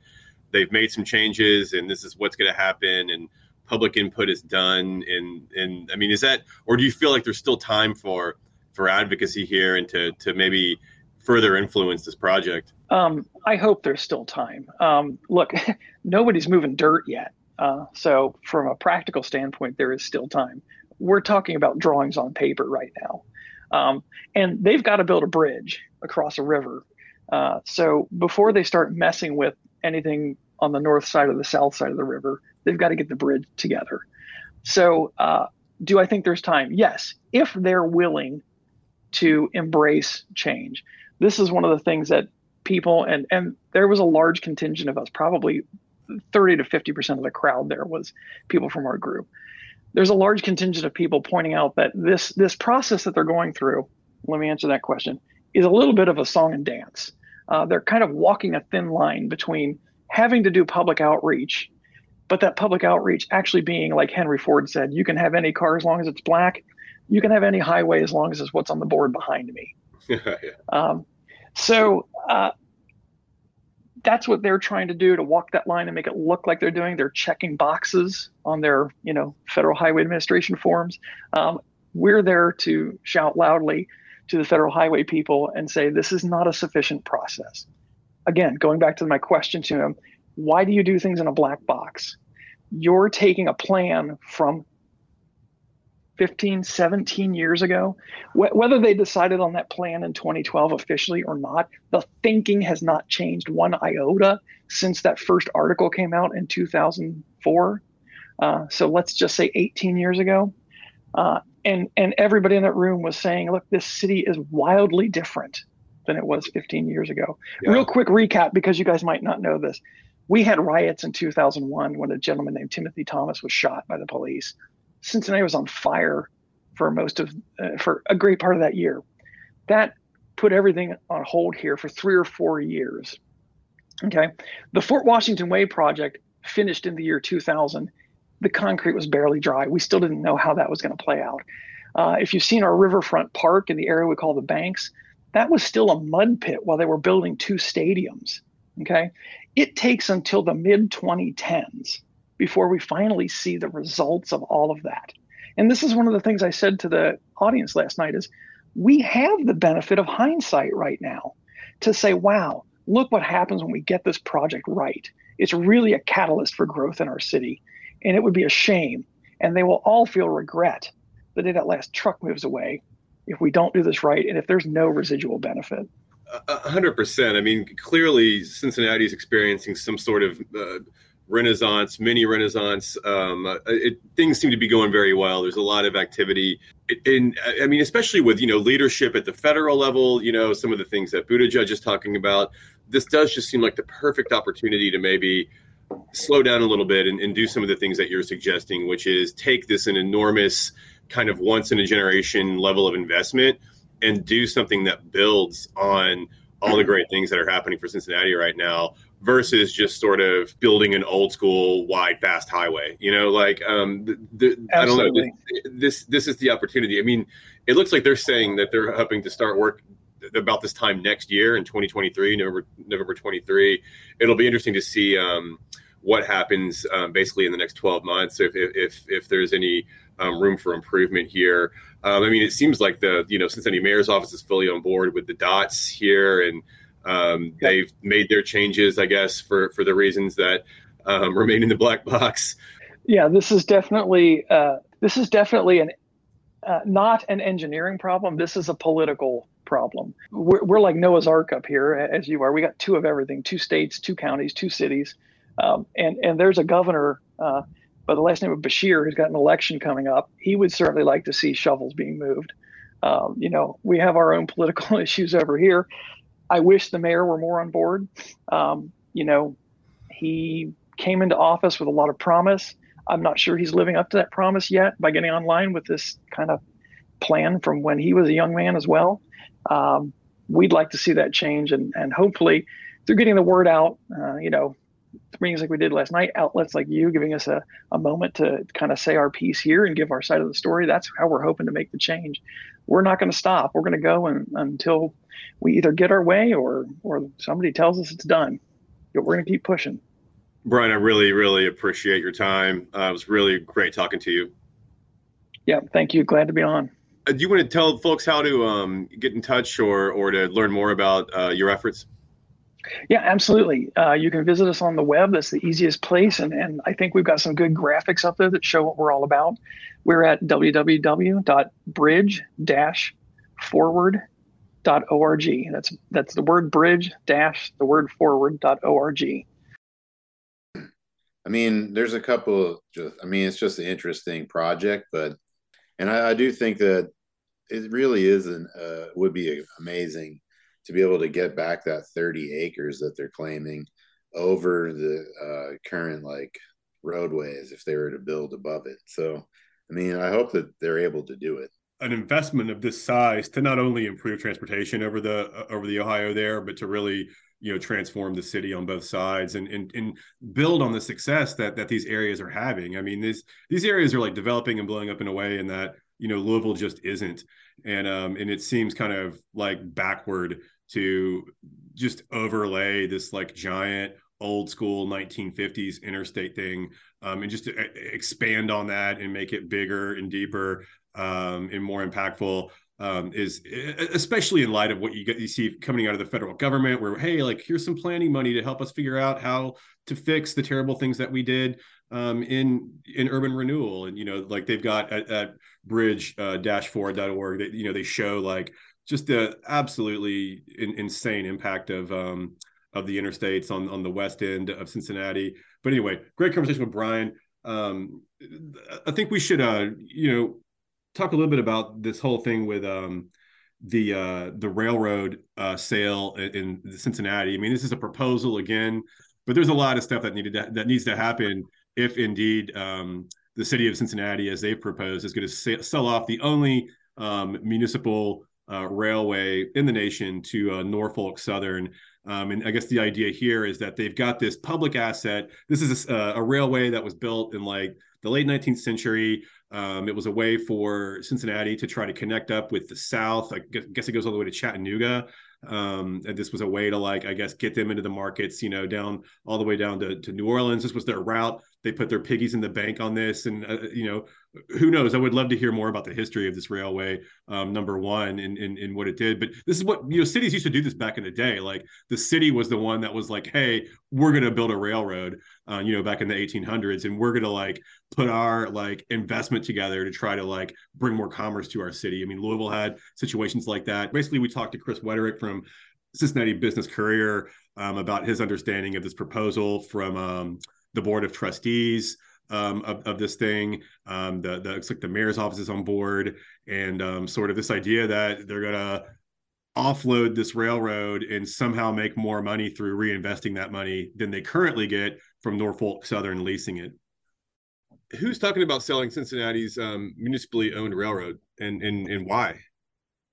they've made some changes and this is what's going to happen and public input is done and and I mean is that or do you feel like there's still time for for advocacy here and to to maybe further influence this project? Um, I hope there's still time. Um, look, nobody's moving dirt yet, uh, so from a practical standpoint, there is still time. We're talking about drawings on paper right now, um, and they've got to build a bridge across a river. Uh, so before they start messing with anything on the north side or the south side of the river. They've got to get the bridge together. So, uh, do I think there's time? Yes, if they're willing to embrace change. This is one of the things that people and and there was a large contingent of us, probably 30 to 50 percent of the crowd there was people from our group. There's a large contingent of people pointing out that this this process that they're going through. Let me answer that question. Is a little bit of a song and dance. Uh, they're kind of walking a thin line between having to do public outreach, but that public outreach actually being like Henry Ford said, you can have any car as long as it's black. You can have any highway as long as it's what's on the board behind me. yeah. um, so uh, that's what they're trying to do to walk that line and make it look like they're doing. They're checking boxes on their, you know, Federal Highway Administration forms. Um, we're there to shout loudly to the federal highway people and say this is not a sufficient process again, going back to my question to him, why do you do things in a black box? You're taking a plan from 15, 17 years ago. Wh- whether they decided on that plan in 2012 officially or not, the thinking has not changed one iota since that first article came out in 2004. Uh, so let's just say 18 years ago. Uh, and, and everybody in that room was saying, look, this city is wildly different than it was 15 years ago. Yeah. Real quick recap because you guys might not know this. We had riots in 2001 when a gentleman named Timothy Thomas was shot by the police. Cincinnati was on fire for most of uh, for a great part of that year. That put everything on hold here for 3 or 4 years. Okay. The Fort Washington Way project finished in the year 2000. The concrete was barely dry. We still didn't know how that was going to play out. Uh, if you've seen our riverfront park in the area we call the banks, that was still a mud pit while they were building two stadiums. Okay. It takes until the mid 2010s before we finally see the results of all of that. And this is one of the things I said to the audience last night is we have the benefit of hindsight right now to say, wow, look what happens when we get this project right. It's really a catalyst for growth in our city. And it would be a shame. And they will all feel regret the day that last truck moves away if we don't do this right and if there's no residual benefit. A hundred percent. I mean, clearly Cincinnati is experiencing some sort of uh, renaissance, mini renaissance. Um, uh, it, things seem to be going very well. There's a lot of activity, and I mean, especially with you know leadership at the federal level. You know, some of the things that Buttigieg is talking about. This does just seem like the perfect opportunity to maybe slow down a little bit and, and do some of the things that you're suggesting, which is take this an enormous kind of once in a generation level of investment and do something that builds on all the great things that are happening for Cincinnati right now versus just sort of building an old school wide fast highway you know? Like um the, the, i don't know this, this, this is the opportunity. I mean it looks like they're saying that they're hoping to start work about this time next year in 2023 november november 23 it'll be interesting to see um what happens um, basically in the next 12 months if if if there's any um, room for improvement here. Um, i mean it seems like the you know cincinnati mayor's office is fully on board with the dots here and um, yep. They've made their changes, I guess, for for the reasons that um, remain in the black box. Yeah, this is definitely uh, this is definitely an uh, not an engineering problem. This is a political problem. We're, we're, like Noah's Ark up here, as you are. We got two of everything: two states, two counties, two cities, um, and and there's a governor uh, by the last name of Beshear who's got an election coming up. He would certainly like to see shovels being moved. Um, you know, we have our own political issues over here. I wish the mayor were more on board. Um, you know, he came into office with a lot of promise. I'm not sure he's living up to that promise yet by getting online with this kind of plan from when he was a young man as well. Um, we'd like to see that change, and and hopefully through getting the word out, uh, you know, meetings like we did last night, outlets like you giving us a, a moment to kind of say our piece here and give our side of the story. That's how we're hoping to make the change. We're not going to stop. We're going to go and, until we either get our way or or somebody tells us it's done. But we're going to keep pushing. Brian, I really, really appreciate your time. Uh, it was really great talking to you. Yeah, thank you. Glad to be on. Uh, do you want to tell folks how to um, get in touch or or to learn more about uh, your efforts? Yeah, absolutely. Uh, you can visit us on the web. That's the easiest place. And, and I think we've got some good graphics up there that show what we're all about. We're at www.bridge-forward.org. That's, that's the word bridge dash the word forward.org. I mean, there's a couple just, I mean, it's just an interesting project, but, and I, I do think that it really is an, uh, would be amazing to be able to get back that 30 acres that they're claiming over the uh, current like roadways if they were to build above it. So, I mean, I hope that they're able to do it. An investment of this size to not only improve transportation over the over the Ohio there, but to really you know transform the city on both sides and and, and build on the success that that these areas are having. I mean, these these areas are like developing and blowing up in a way in that you know Louisville just isn't, and um and it seems kind of like backward to just overlay this like giant old school 1950s interstate thing um, and just to expand on that and make it bigger and deeper um, and more impactful um, is especially in light of what you get you see coming out of the federal government where hey like here's some planning money to help us figure out how to fix the terrible things that we did um, in in urban renewal and you know like they've got at, at bridge uh, dash forward.org that you know they show like just the absolutely in, insane impact of um, of the interstates on on the west end of Cincinnati. But anyway, great conversation with Brian. Um, I think we should uh, you know talk a little bit about this whole thing with um, the uh, the railroad uh, sale in, in, Cincinnati. I mean, this is a proposal again, but there's a lot of stuff that needed to, that needs to happen if indeed um, the city of Cincinnati, as they propose, is going to sell off the only um, municipal uh, railway in the nation to uh, Norfolk Southern. Um, and I guess the idea here is that they've got this public asset. This is a, a railway that was built in like the late 19th century. Um, it was a way for Cincinnati to try to connect up with the South. I guess it goes all the way to Chattanooga. Um, and this was a way to like, I guess, get them into the markets, you know, down all the way down to, to New Orleans. This was their route. They put their piggies in the bank on this. And, uh, you know, who knows? I would love to hear more about the history of this railway. Um, number one, and in, in, what it did. But this is what you know. Cities used to do this back in the day. Like the city was the one that was like, "Hey, we're going to build a railroad." Uh, you know, back in the 1800s, and we're going to like put our like investment together to try to like bring more commerce to our city. I mean, Louisville had situations like that. Basically, we talked to Chris Wetterich from Cincinnati Business Courier um, about his understanding of this proposal from um, the board of trustees um, of, of this thing. Um, the, the looks like the mayor's office is on board, and um, sort of this idea that they're gonna offload this railroad and somehow make more money through reinvesting that money than they currently get from Norfolk Southern leasing it. Who's talking about selling Cincinnati's um, municipally owned railroad, and and and why?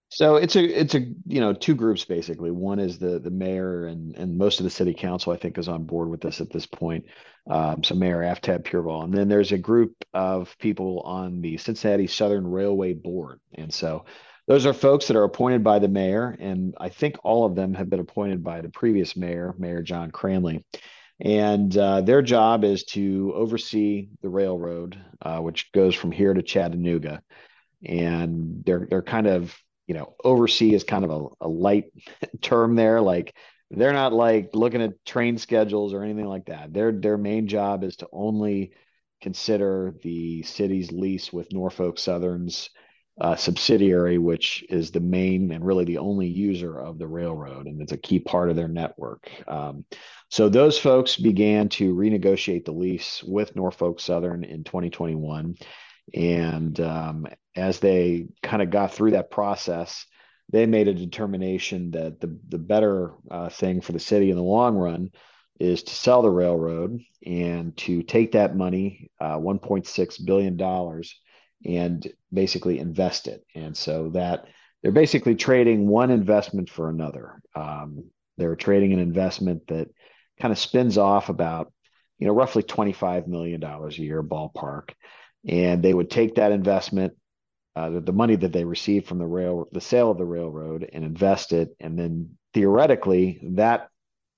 So it's a it's a you know two groups basically. One is the the mayor and and most of the city council I think is on board with this at this point. Um, so Mayor Aftab Pureval, and then there's a group of people on the Cincinnati Southern Railway Board, and so those are folks that are appointed by the mayor, and I think all of them have been appointed by the previous mayor, Mayor John Cranley. And uh, their job is to oversee the railroad, uh, which goes from here to Chattanooga. And they're they're kind of you know, oversee is kind of a, a light term there. Like they're not like looking at train schedules or anything like that. Their their main job is to only consider the city's lease with Norfolk Southern's uh, subsidiary, which is the main and really the only user of the railroad, and it's a key part of their network. Um, so those folks began to renegotiate the lease with Norfolk Southern in 2021. And um, as they kind of got through that process, they made a determination that the, the better uh, thing for the city in the long run is to sell the railroad and to take that money, uh, $1.6 billion, and basically invest it. And so that they're basically trading one investment for another. Um, they're trading an investment that kind of spins off about, you know, roughly $25 million a year ballpark and they would take that investment, uh, the, the money that they received from the rail, the sale of the railroad, and invest it, and then theoretically that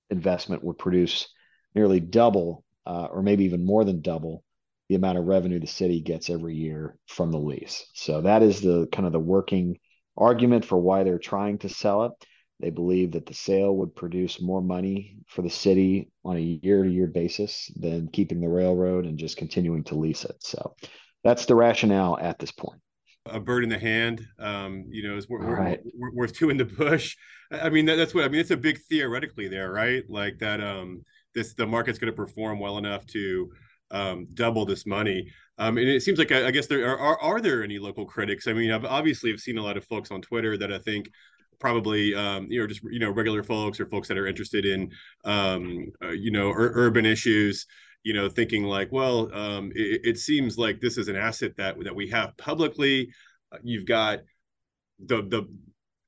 investment would produce nearly double, uh, or maybe even more than double, the amount of revenue the city gets every year from the lease. So that is the kind of the working argument for why they're trying to sell it. They believe that the sale would produce more money for the city on a year to year basis than keeping the railroad and just continuing to lease it. So that's the rationale at this point. A bird in the hand, um, you know, is worth, right. worth two in the bush. I mean, that, that's what I mean. It's a big theoretically there, right? Like that, um, this the market's going to perform well enough to um, double this money. Um, and it seems like I, guess there are, are, are there any local critics? I mean, I've obviously have seen a lot of folks on Twitter that I think probably um, you know just you know regular folks or folks that are interested in um, uh, you know ur- urban issues you know thinking like well um, it, it, seems like this is an asset that that we have publicly uh, you've got the the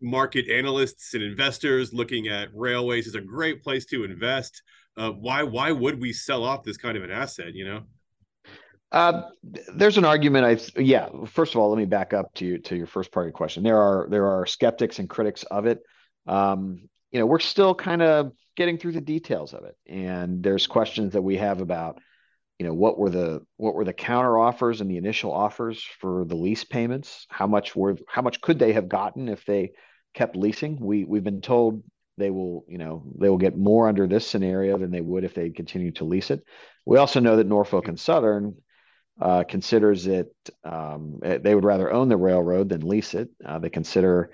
market analysts and investors looking at railways is a great place to invest uh, why why would we sell off this kind of an asset you know uh, there's an argument. I yeah. First of all, let me back up to you to your first part of your question. There are there are skeptics and critics of it. Um, you know, we're still kind of getting through the details of it, and there's questions that we have about, you know, what were the what were the counter offers and the initial offers for the lease payments? How much were how much could they have gotten if they kept leasing? We we've been told they will you know they will get more under this scenario than they would if they continue to lease it. We also know that Norfolk and Southern uh, considers it um, eh, they would rather own the railroad than lease it. Uh, they consider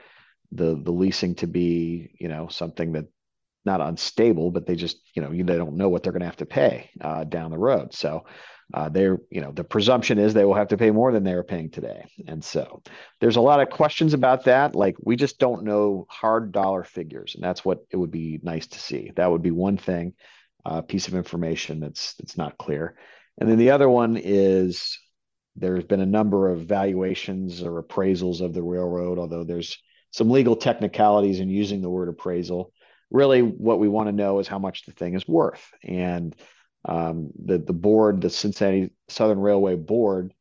the the leasing to be you know something that not unstable, but they just you know they don't know what they're going to have to pay uh, down the road. So uh, they're you know the presumption is they will have to pay more than they are paying today, and so there's a lot of questions about that. Like we just don't know hard dollar figures, and that's what it would be nice to see. That would be one thing, uh, piece of information that's that's not clear. And then the other one is there's been a number of valuations or appraisals of the railroad, although there's some legal technicalities in using the word appraisal. Really, what we want to know is how much the thing is worth. And um, the the board, the Cincinnati Southern Railway Board,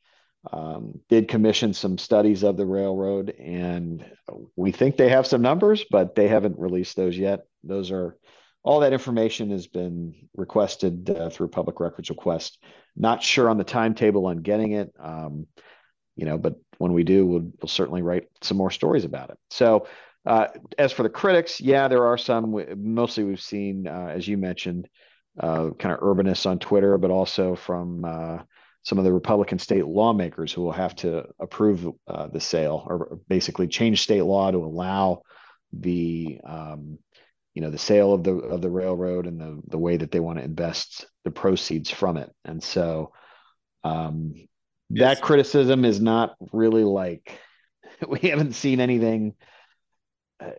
um, did commission some studies of the railroad, and we think they have some numbers, but they haven't released those yet. Those are all that information has been requested uh, through public records request. Not sure on the timetable on getting it, um, you know, but when we do, we'll, we'll certainly write some more stories about it. So, uh, as for the critics, yeah, there are some. Mostly, we've seen, uh, as you mentioned, uh, kind of urbanists on Twitter, but also from uh, some of the Republican state lawmakers who will have to approve uh, the sale or basically change state law to allow the um, you know the sale of the of the railroad and the the way that they want to invest the proceeds from it and so um, yes. that criticism is not really like we haven't seen anything uh,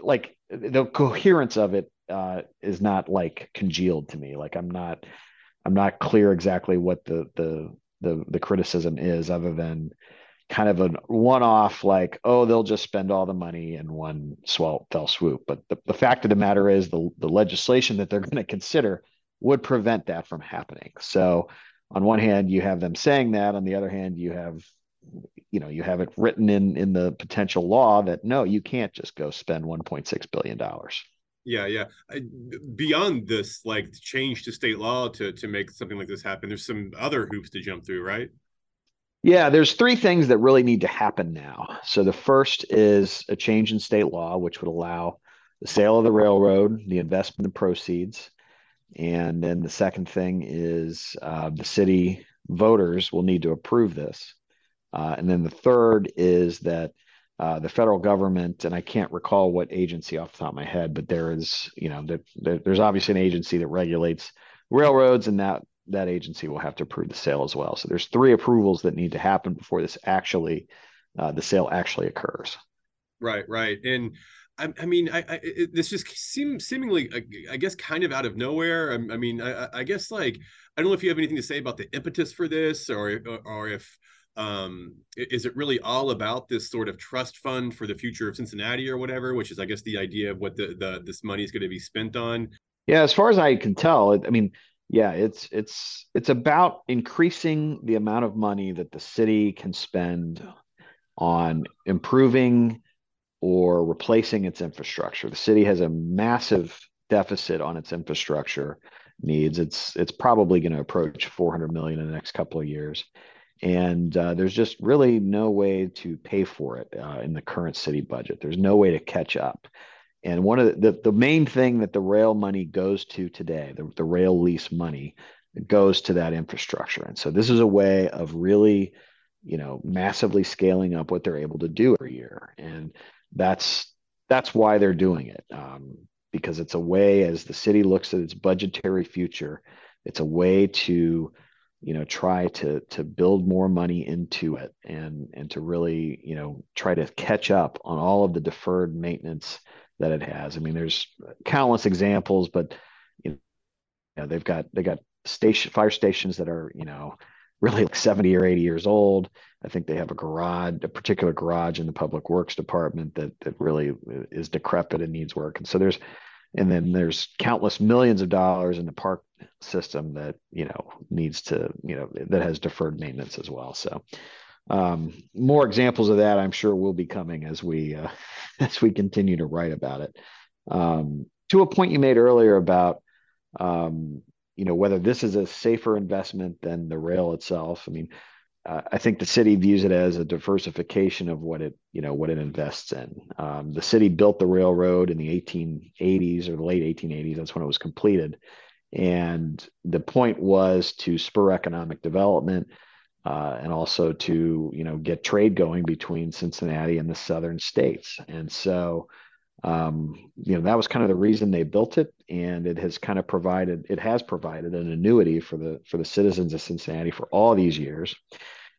like the coherence of it uh, is not like congealed to me. Like i'm not i'm not clear exactly what the the the, the criticism is other than kind of a one-off like oh they'll just spend all the money in one swell fell swoop. But the, the fact of the matter is the, the legislation that they're going to consider would prevent that from happening. So on one hand you have them saying that. On the other hand you have you know you have it written in in the potential law that no you can't just go spend 1.6 billion dollars yeah yeah I, beyond this like change to state law to to make something like this happen there's some other hoops to jump through right yeah, there's three things that really need to happen now. So the first is a change in state law, which would allow the sale of the railroad, the investment in proceeds. And then the second thing is uh, the city voters will need to approve this. Uh, and then the third is that uh, the federal government, and I can't recall what agency off the top of my head, but there is, you know, there, there's obviously an agency that regulates railroads, and that that agency will have to approve the sale as well. So there's three approvals that need to happen before this actually uh, the sale actually occurs. Right, right, and I, I mean, I, I it, this just seems seemingly, I guess, kind of out of nowhere. I, I mean, I, I, guess like I don't know if you have anything to say about the impetus for this, or or if um is it really all about this sort of trust fund for the future of Cincinnati or whatever, which is I guess the idea of what the the this money is going to be spent on. Yeah, as far as I can tell, I mean, yeah, it's it's it's about increasing the amount of money that the city can spend on improving or replacing its infrastructure. The city has a massive deficit on its infrastructure needs. It's it's probably going to approach 400 million in the next couple of years, and uh, there's just really no way to pay for it uh, in the current city budget. There's no way to catch up. And one of the, the, the main thing that the rail money goes to today, the, the rail lease money, goes to that infrastructure. And so this is a way of really, you know, massively scaling up what they're able to do every year. And that's that's why they're doing it. Um, because it's a way as the city looks at its budgetary future, it's a way to you know try to to build more money into it and and to really you know try to catch up on all of the deferred maintenance that it has. I mean, there's countless examples, but you know, they've got they got station fire stations that are you know really like 70 or 80 years old. I think they have a garage, a particular garage in the public works department that that really uh, is decrepit and needs work. And so there's and then there's countless millions of dollars in the park system that you know needs to you know that has deferred maintenance as well. So um, more examples of that, I'm sure, will be coming as we uh, as we continue to write about it. Um, to a point you made earlier about um, you know whether this is a safer investment than the rail itself. I mean, uh, I think the city views it as a diversification of what it you know what it invests in. Um, the city built the railroad in the 1880s or the late 1880s. That's when it was completed, and the point was to spur economic development uh, and also to you know get trade going between Cincinnati and the southern states. And so um, you know that was kind of the reason they built it, and it has kind of provided it has provided an annuity for the for the citizens of Cincinnati for all these years.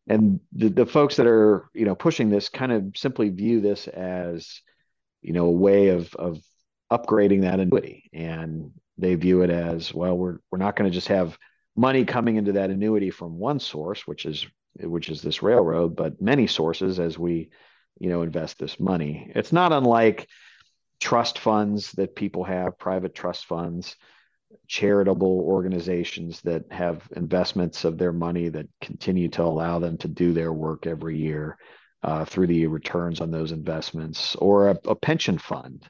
And the, the folks that are you know pushing this kind of simply view this as you know a way of of upgrading that annuity, and they view it as well. We're we're not going to just have money coming into that annuity from one source, which is which is this railroad, but many sources as we you know, invest this money. It's not unlike trust funds that people have, private trust funds, charitable organizations that have investments of their money that continue to allow them to do their work every year uh, through the returns on those investments, or a, a pension fund.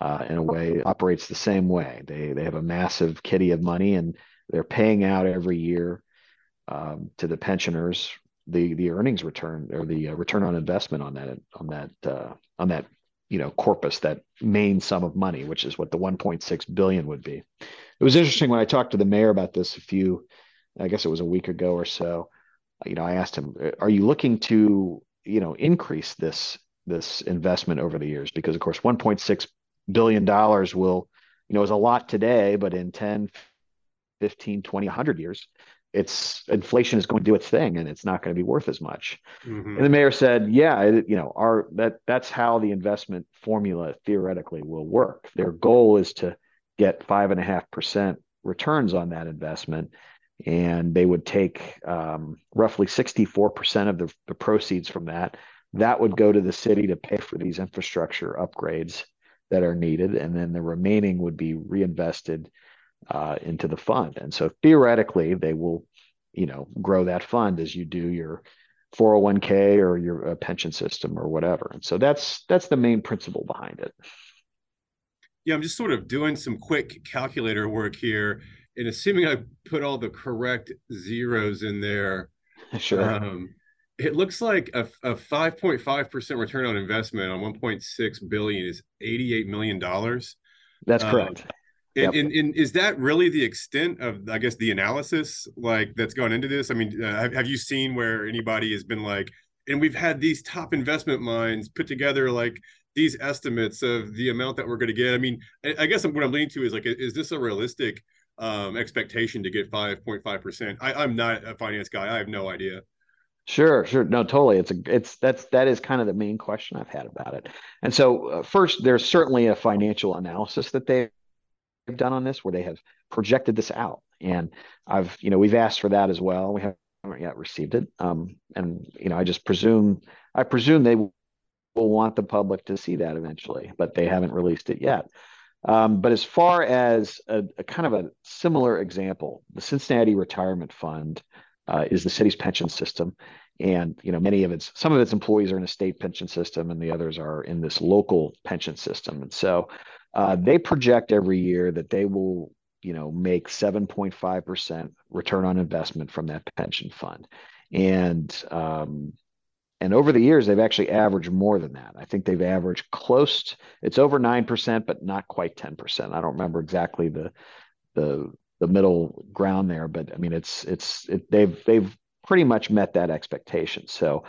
Uh, in a way, operates the same way. They they have a massive kitty of money, and they're paying out every year um, to the pensioners the the earnings return or the uh, return on investment on that on that uh, on that you know corpus that main sum of money which is what the 1.6 billion would be. It was interesting when i talked to the mayor about this a few i guess it was a week ago or so you know i asked him are you looking to you know increase this this investment over the years? Because of course 1.6 billion dollars will you know is a lot today but in 10 15 20 100 years it's inflation is going to do its thing and it's not going to be worth as much. Mm-hmm. And the mayor said, yeah, it, you know, our that that's how the investment formula theoretically will work. Their goal is to get five and a half percent returns on that investment. And they would take um, roughly 64% of the, the proceeds from that. That would go to the city to pay for these infrastructure upgrades that are needed. And then the remaining would be reinvested uh, into the fund. And so theoretically, they will, you know, grow that fund as you do your 401k or your uh, pension system or whatever. And so that's that's the main principle behind it. Yeah, I'm just sort of doing some quick calculator work here, and assuming I put all the correct zeros in there. Sure. Um, it looks like a, a 5.5% return on investment on 1.6 billion is 88 million dollars. That's correct. Um, and, yep. and, and, is that really the extent of, I guess, the analysis like that's gone into this? I mean, uh, have, have you seen where anybody has been like, and we've had these top investment minds put together like these estimates of the amount that we're going to get. I mean, I, I guess what I'm leaning to is like, is this a realistic um, expectation to get 5.5 percent? I'm not a finance guy. I have no idea. Sure, sure. No, totally. It's a it's that's that is kind of the main question I've had about it. And so uh, first, there's certainly a financial analysis that they have done on this where they have projected this out. And I've, you know, we've asked for that as well. We haven't yet received it. Um, and, you know, I just presume, I presume they will want the public to see that eventually, but they haven't released it yet. Um, but as far as a, a, kind of a similar example, the Cincinnati Retirement Fund uh, is the city's pension system, and you know many of its some of its employees are in a state pension system, and the others are in this local pension system. And so uh, they project every year that they will, you know, make 7.5% return on investment from that pension fund. And um, and over the years they've actually averaged more than that. I think they've averaged close to, it's over 9% but not quite 10%. I don't remember exactly the the the middle ground there, but I mean it's it's it, they've they've pretty much met that expectation. So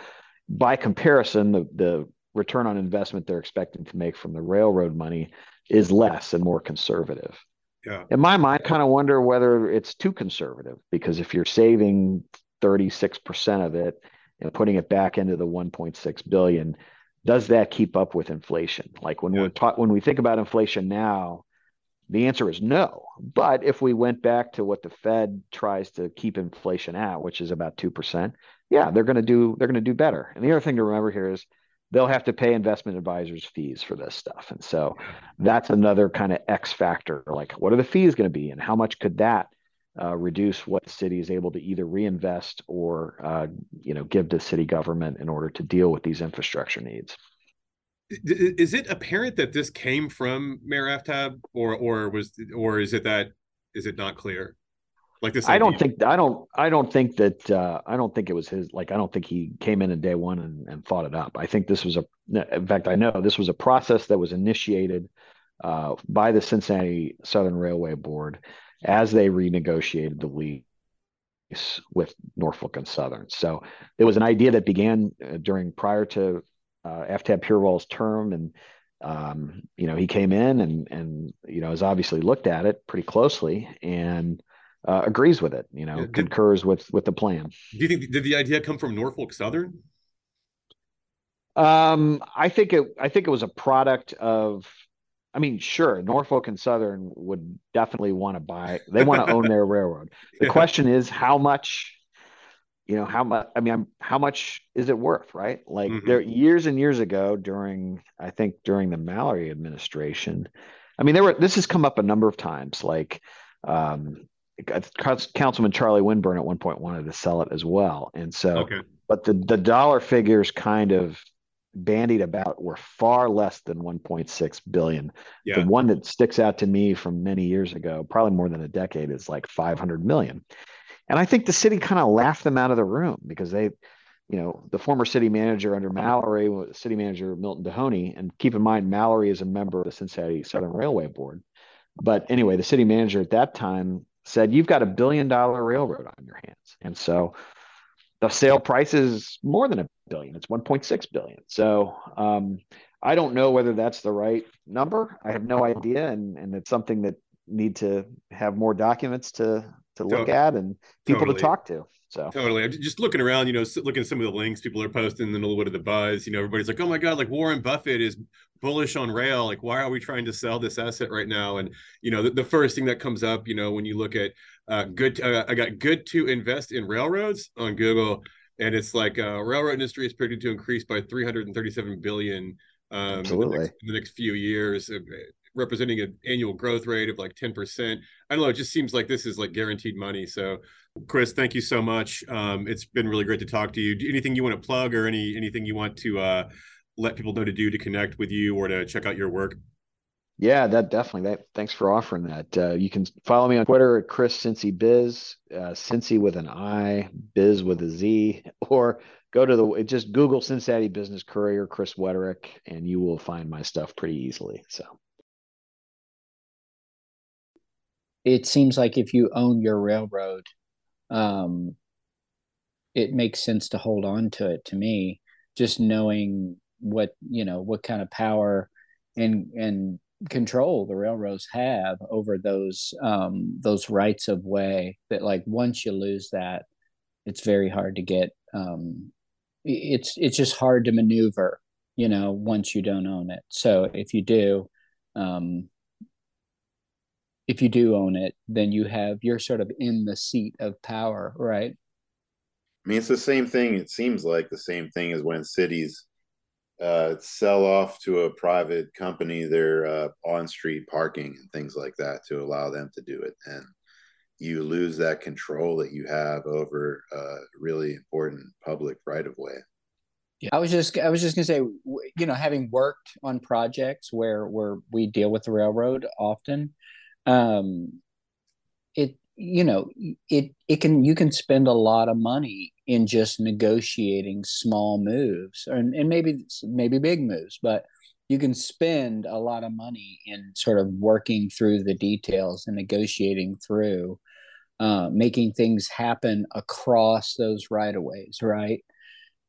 by comparison, the the return on investment they're expecting to make from the railroad money is less and more conservative. Yeah. In my mind, I kind of wonder whether it's too conservative because if you're saving 36% of it and putting it back into the 1.6 billion, does that keep up with inflation? Like when yeah. we're taught when we think about inflation now, the answer is no. But if we went back to what the Fed tries to keep inflation at, which is about 2%, yeah, they're going to do they're going to do better. And the other thing to remember here is they'll have to pay investment advisors fees for this stuff. And so that's another kind of X factor. Like, what are the fees going to be, and how much could that uh, reduce what the city is able to either reinvest or, uh, you know, give to city government in order to deal with these infrastructure needs? Is it apparent that this came from Mayor Aftab, or or was, or is it that is it not clear? like this idea. i don't think i don't i don't think that uh, i don't think it was his like i don't think he came in in day one and, and thought it up i think this was a in fact i know this was a process that was initiated uh, by the cincinnati southern railway board as they renegotiated the lease with norfolk and southern so it was an idea that began uh, during prior to uh, aftab Pureval's term and um, you know he came in and and you know has obviously looked at it pretty closely and uh, agrees with it. You know, did, concurs with with the plan. Do you think did the idea come from Norfolk Southern? Um, I think it. I think it was a product of. I mean, sure, Norfolk and Southern would definitely want to buy. They want to own their railroad. The yeah. question is how much. You know how much i mean how much is it worth right like mm-hmm. there years and years ago during i think during the mallory administration i mean there were this has come up a number of times like um councilman charlie winburn at one point wanted to sell it as well and so okay. but the the dollar figures kind of bandied about were far less than 1.6 billion yeah. the one that sticks out to me from many years ago probably more than a decade is like 500 million and I think the city kind of laughed them out of the room because they, you know, the former city manager under Mallory, city manager Milton Dohoney, and keep in mind Mallory is a member of the Cincinnati Southern Railway Board. But anyway, the city manager at that time said, "You've got a billion dollar railroad on your hands," and so the sale price is more than a billion. It's 1.6 billion. So um, I don't know whether that's the right number. I have no idea, and and it's something that need to have more documents to to look totally. at and people totally. to talk to. So totally, I'm just looking around, you know, looking at some of the links people are posting, and a little bit of the buzz. You know, everybody's like, "Oh my god, like Warren Buffett is bullish on rail. Like, why are we trying to sell this asset right now?" And you know, the, the first thing that comes up, you know, when you look at uh, good, uh, I got good to invest in railroads on Google, and it's like uh, railroad industry is predicted to increase by 337 billion um, Absolutely. In the, next, in the next few years representing an annual growth rate of like 10%. I don't know. It just seems like this is like guaranteed money. So Chris, thank you so much. Um, it's been really great to talk to you. Anything you want to plug or any, anything you want to uh, let people know to do to connect with you or to check out your work? Yeah, that definitely. That thanks for offering that. Uh, you can follow me on Twitter at Chris Cincy Biz, uh, Cincy with an I, Biz with a Z, or go to the just Google Cincinnati Business Courier Chris Wetterich, and you will find my stuff pretty easily. So it seems like if you own your railroad, um, it makes sense to hold on to it. To me, just knowing what you know, what kind of power and and control the railroads have over those um, those rights of way. That like once you lose that, it's very hard to get. Um, it's it's just hard to maneuver, you know, once you don't own it. So if you do, um, if you do own it, then you have you're sort of in the seat of power, right? I mean, it's the same thing. It seems like the same thing as when cities uh, sell off to a private company their uh, on-street parking and things like that to allow them to do it, and you lose that control that you have over uh, really important public right of way. Yeah, I was just I was just gonna say, you know, having worked on projects where where we deal with the railroad often, um, it you know it it can you can spend a lot of money in just negotiating small moves and, and maybe maybe big moves but you can spend a lot of money in sort of working through the details and negotiating through uh, making things happen across those right of ways right?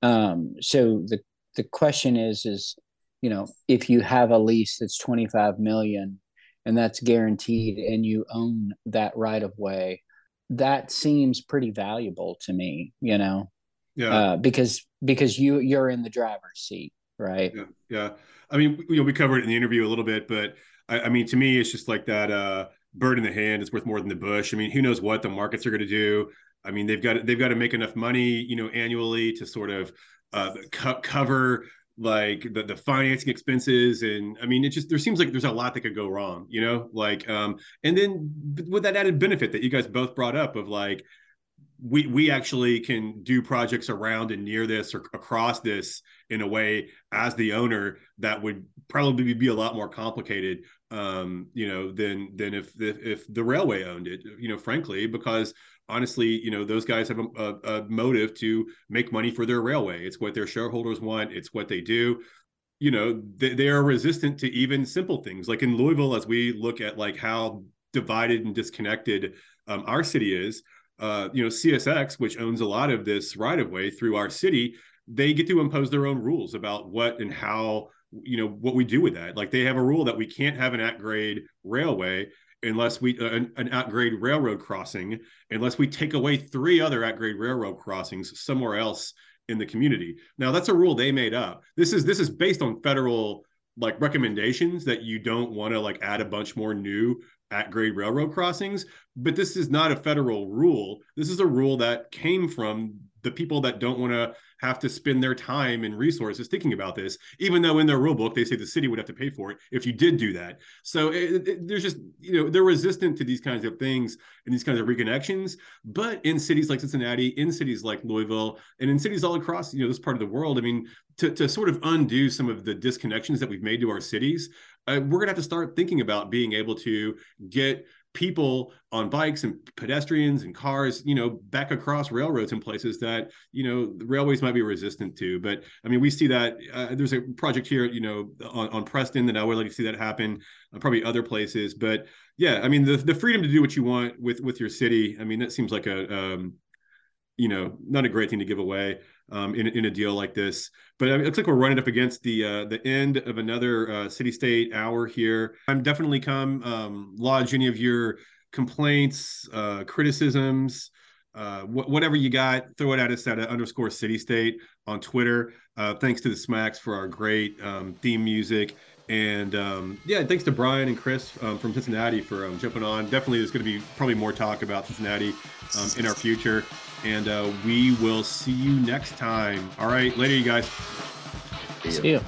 Um, so the the question is is you know if you have a lease that's 25 million and that's guaranteed and you own that right of way that seems pretty valuable to me you know? Yeah. Uh, because because you you're in the driver's seat right? Yeah yeah. I mean you know we covered it in the interview a little bit but i, I mean to me it's just like that uh bird in the hand is worth more than the bush. I mean who knows what the markets are going to do? I mean they've got they've got to make enough money you know annually to sort of uh, co- cover like the, the financing expenses and i mean it just there seems like there's a lot that could go wrong you know? Like um and then with that added benefit that you guys both brought up of like we we actually can do projects around and near this or across this in a way as the owner that would probably be a lot more complicated um you know than than if if, if the railway owned it you know frankly because honestly, you know, those guys have a, a, a, motive to make money for their railway. It's what their shareholders want. It's what they do. You know, they, they are resistant to even simple things. Like in Louisville, as we look at like how divided and disconnected um, our city is, uh, you know, CSX, which owns a lot of this right of way through our city, they get to impose their own rules about what and how you know what we do with that like they have a rule that we can't have an at grade railway unless we uh, an, an at grade railroad crossing unless we take away three other at grade railroad crossings somewhere else in the community. Now that's a rule they made up. This is this is based on federal like recommendations that you don't want to like add a bunch more new at grade railroad crossings, but this is not a federal rule. This is a rule that came from the people that don't want to have to spend their time and resources thinking about this, even though in their rule book they say the city would have to pay for it if you did do that. So it, it, there's just, you know, they're resistant to these kinds of things and these kinds of reconnections. But in cities like Cincinnati, in cities like Louisville, and in cities all across, you know, this part of the world, I mean, to, to sort of undo some of the disconnections that we've made to our cities, uh, we're going to have to start thinking about being able to get people on bikes and pedestrians and cars, you know, back across railroads in places that, you know, the railways might be resistant to. But I mean, we see that uh, there's a project here, you know, on, on Preston that I would like to see that happen, uh, probably other places. But yeah, I mean, the, the freedom to do what you want with, with your city, I mean, that seems like a, um, you know, not a great thing to give away um, in, in a deal like this. But it looks like we're running up against the uh, the end of another uh, city state hour here. I'm definitely come um, lodge any of your complaints, uh, criticisms, uh, wh- whatever you got. Throw it at us at underscore city state on Twitter. Uh, thanks to the Smacks for our great um, theme music. And um, yeah, thanks to Brian and Chris um, from Cincinnati for um, jumping on. Definitely, there's going to be probably more talk about Cincinnati um, in our future. And uh, we will see you next time. All right, later, you guys. See you.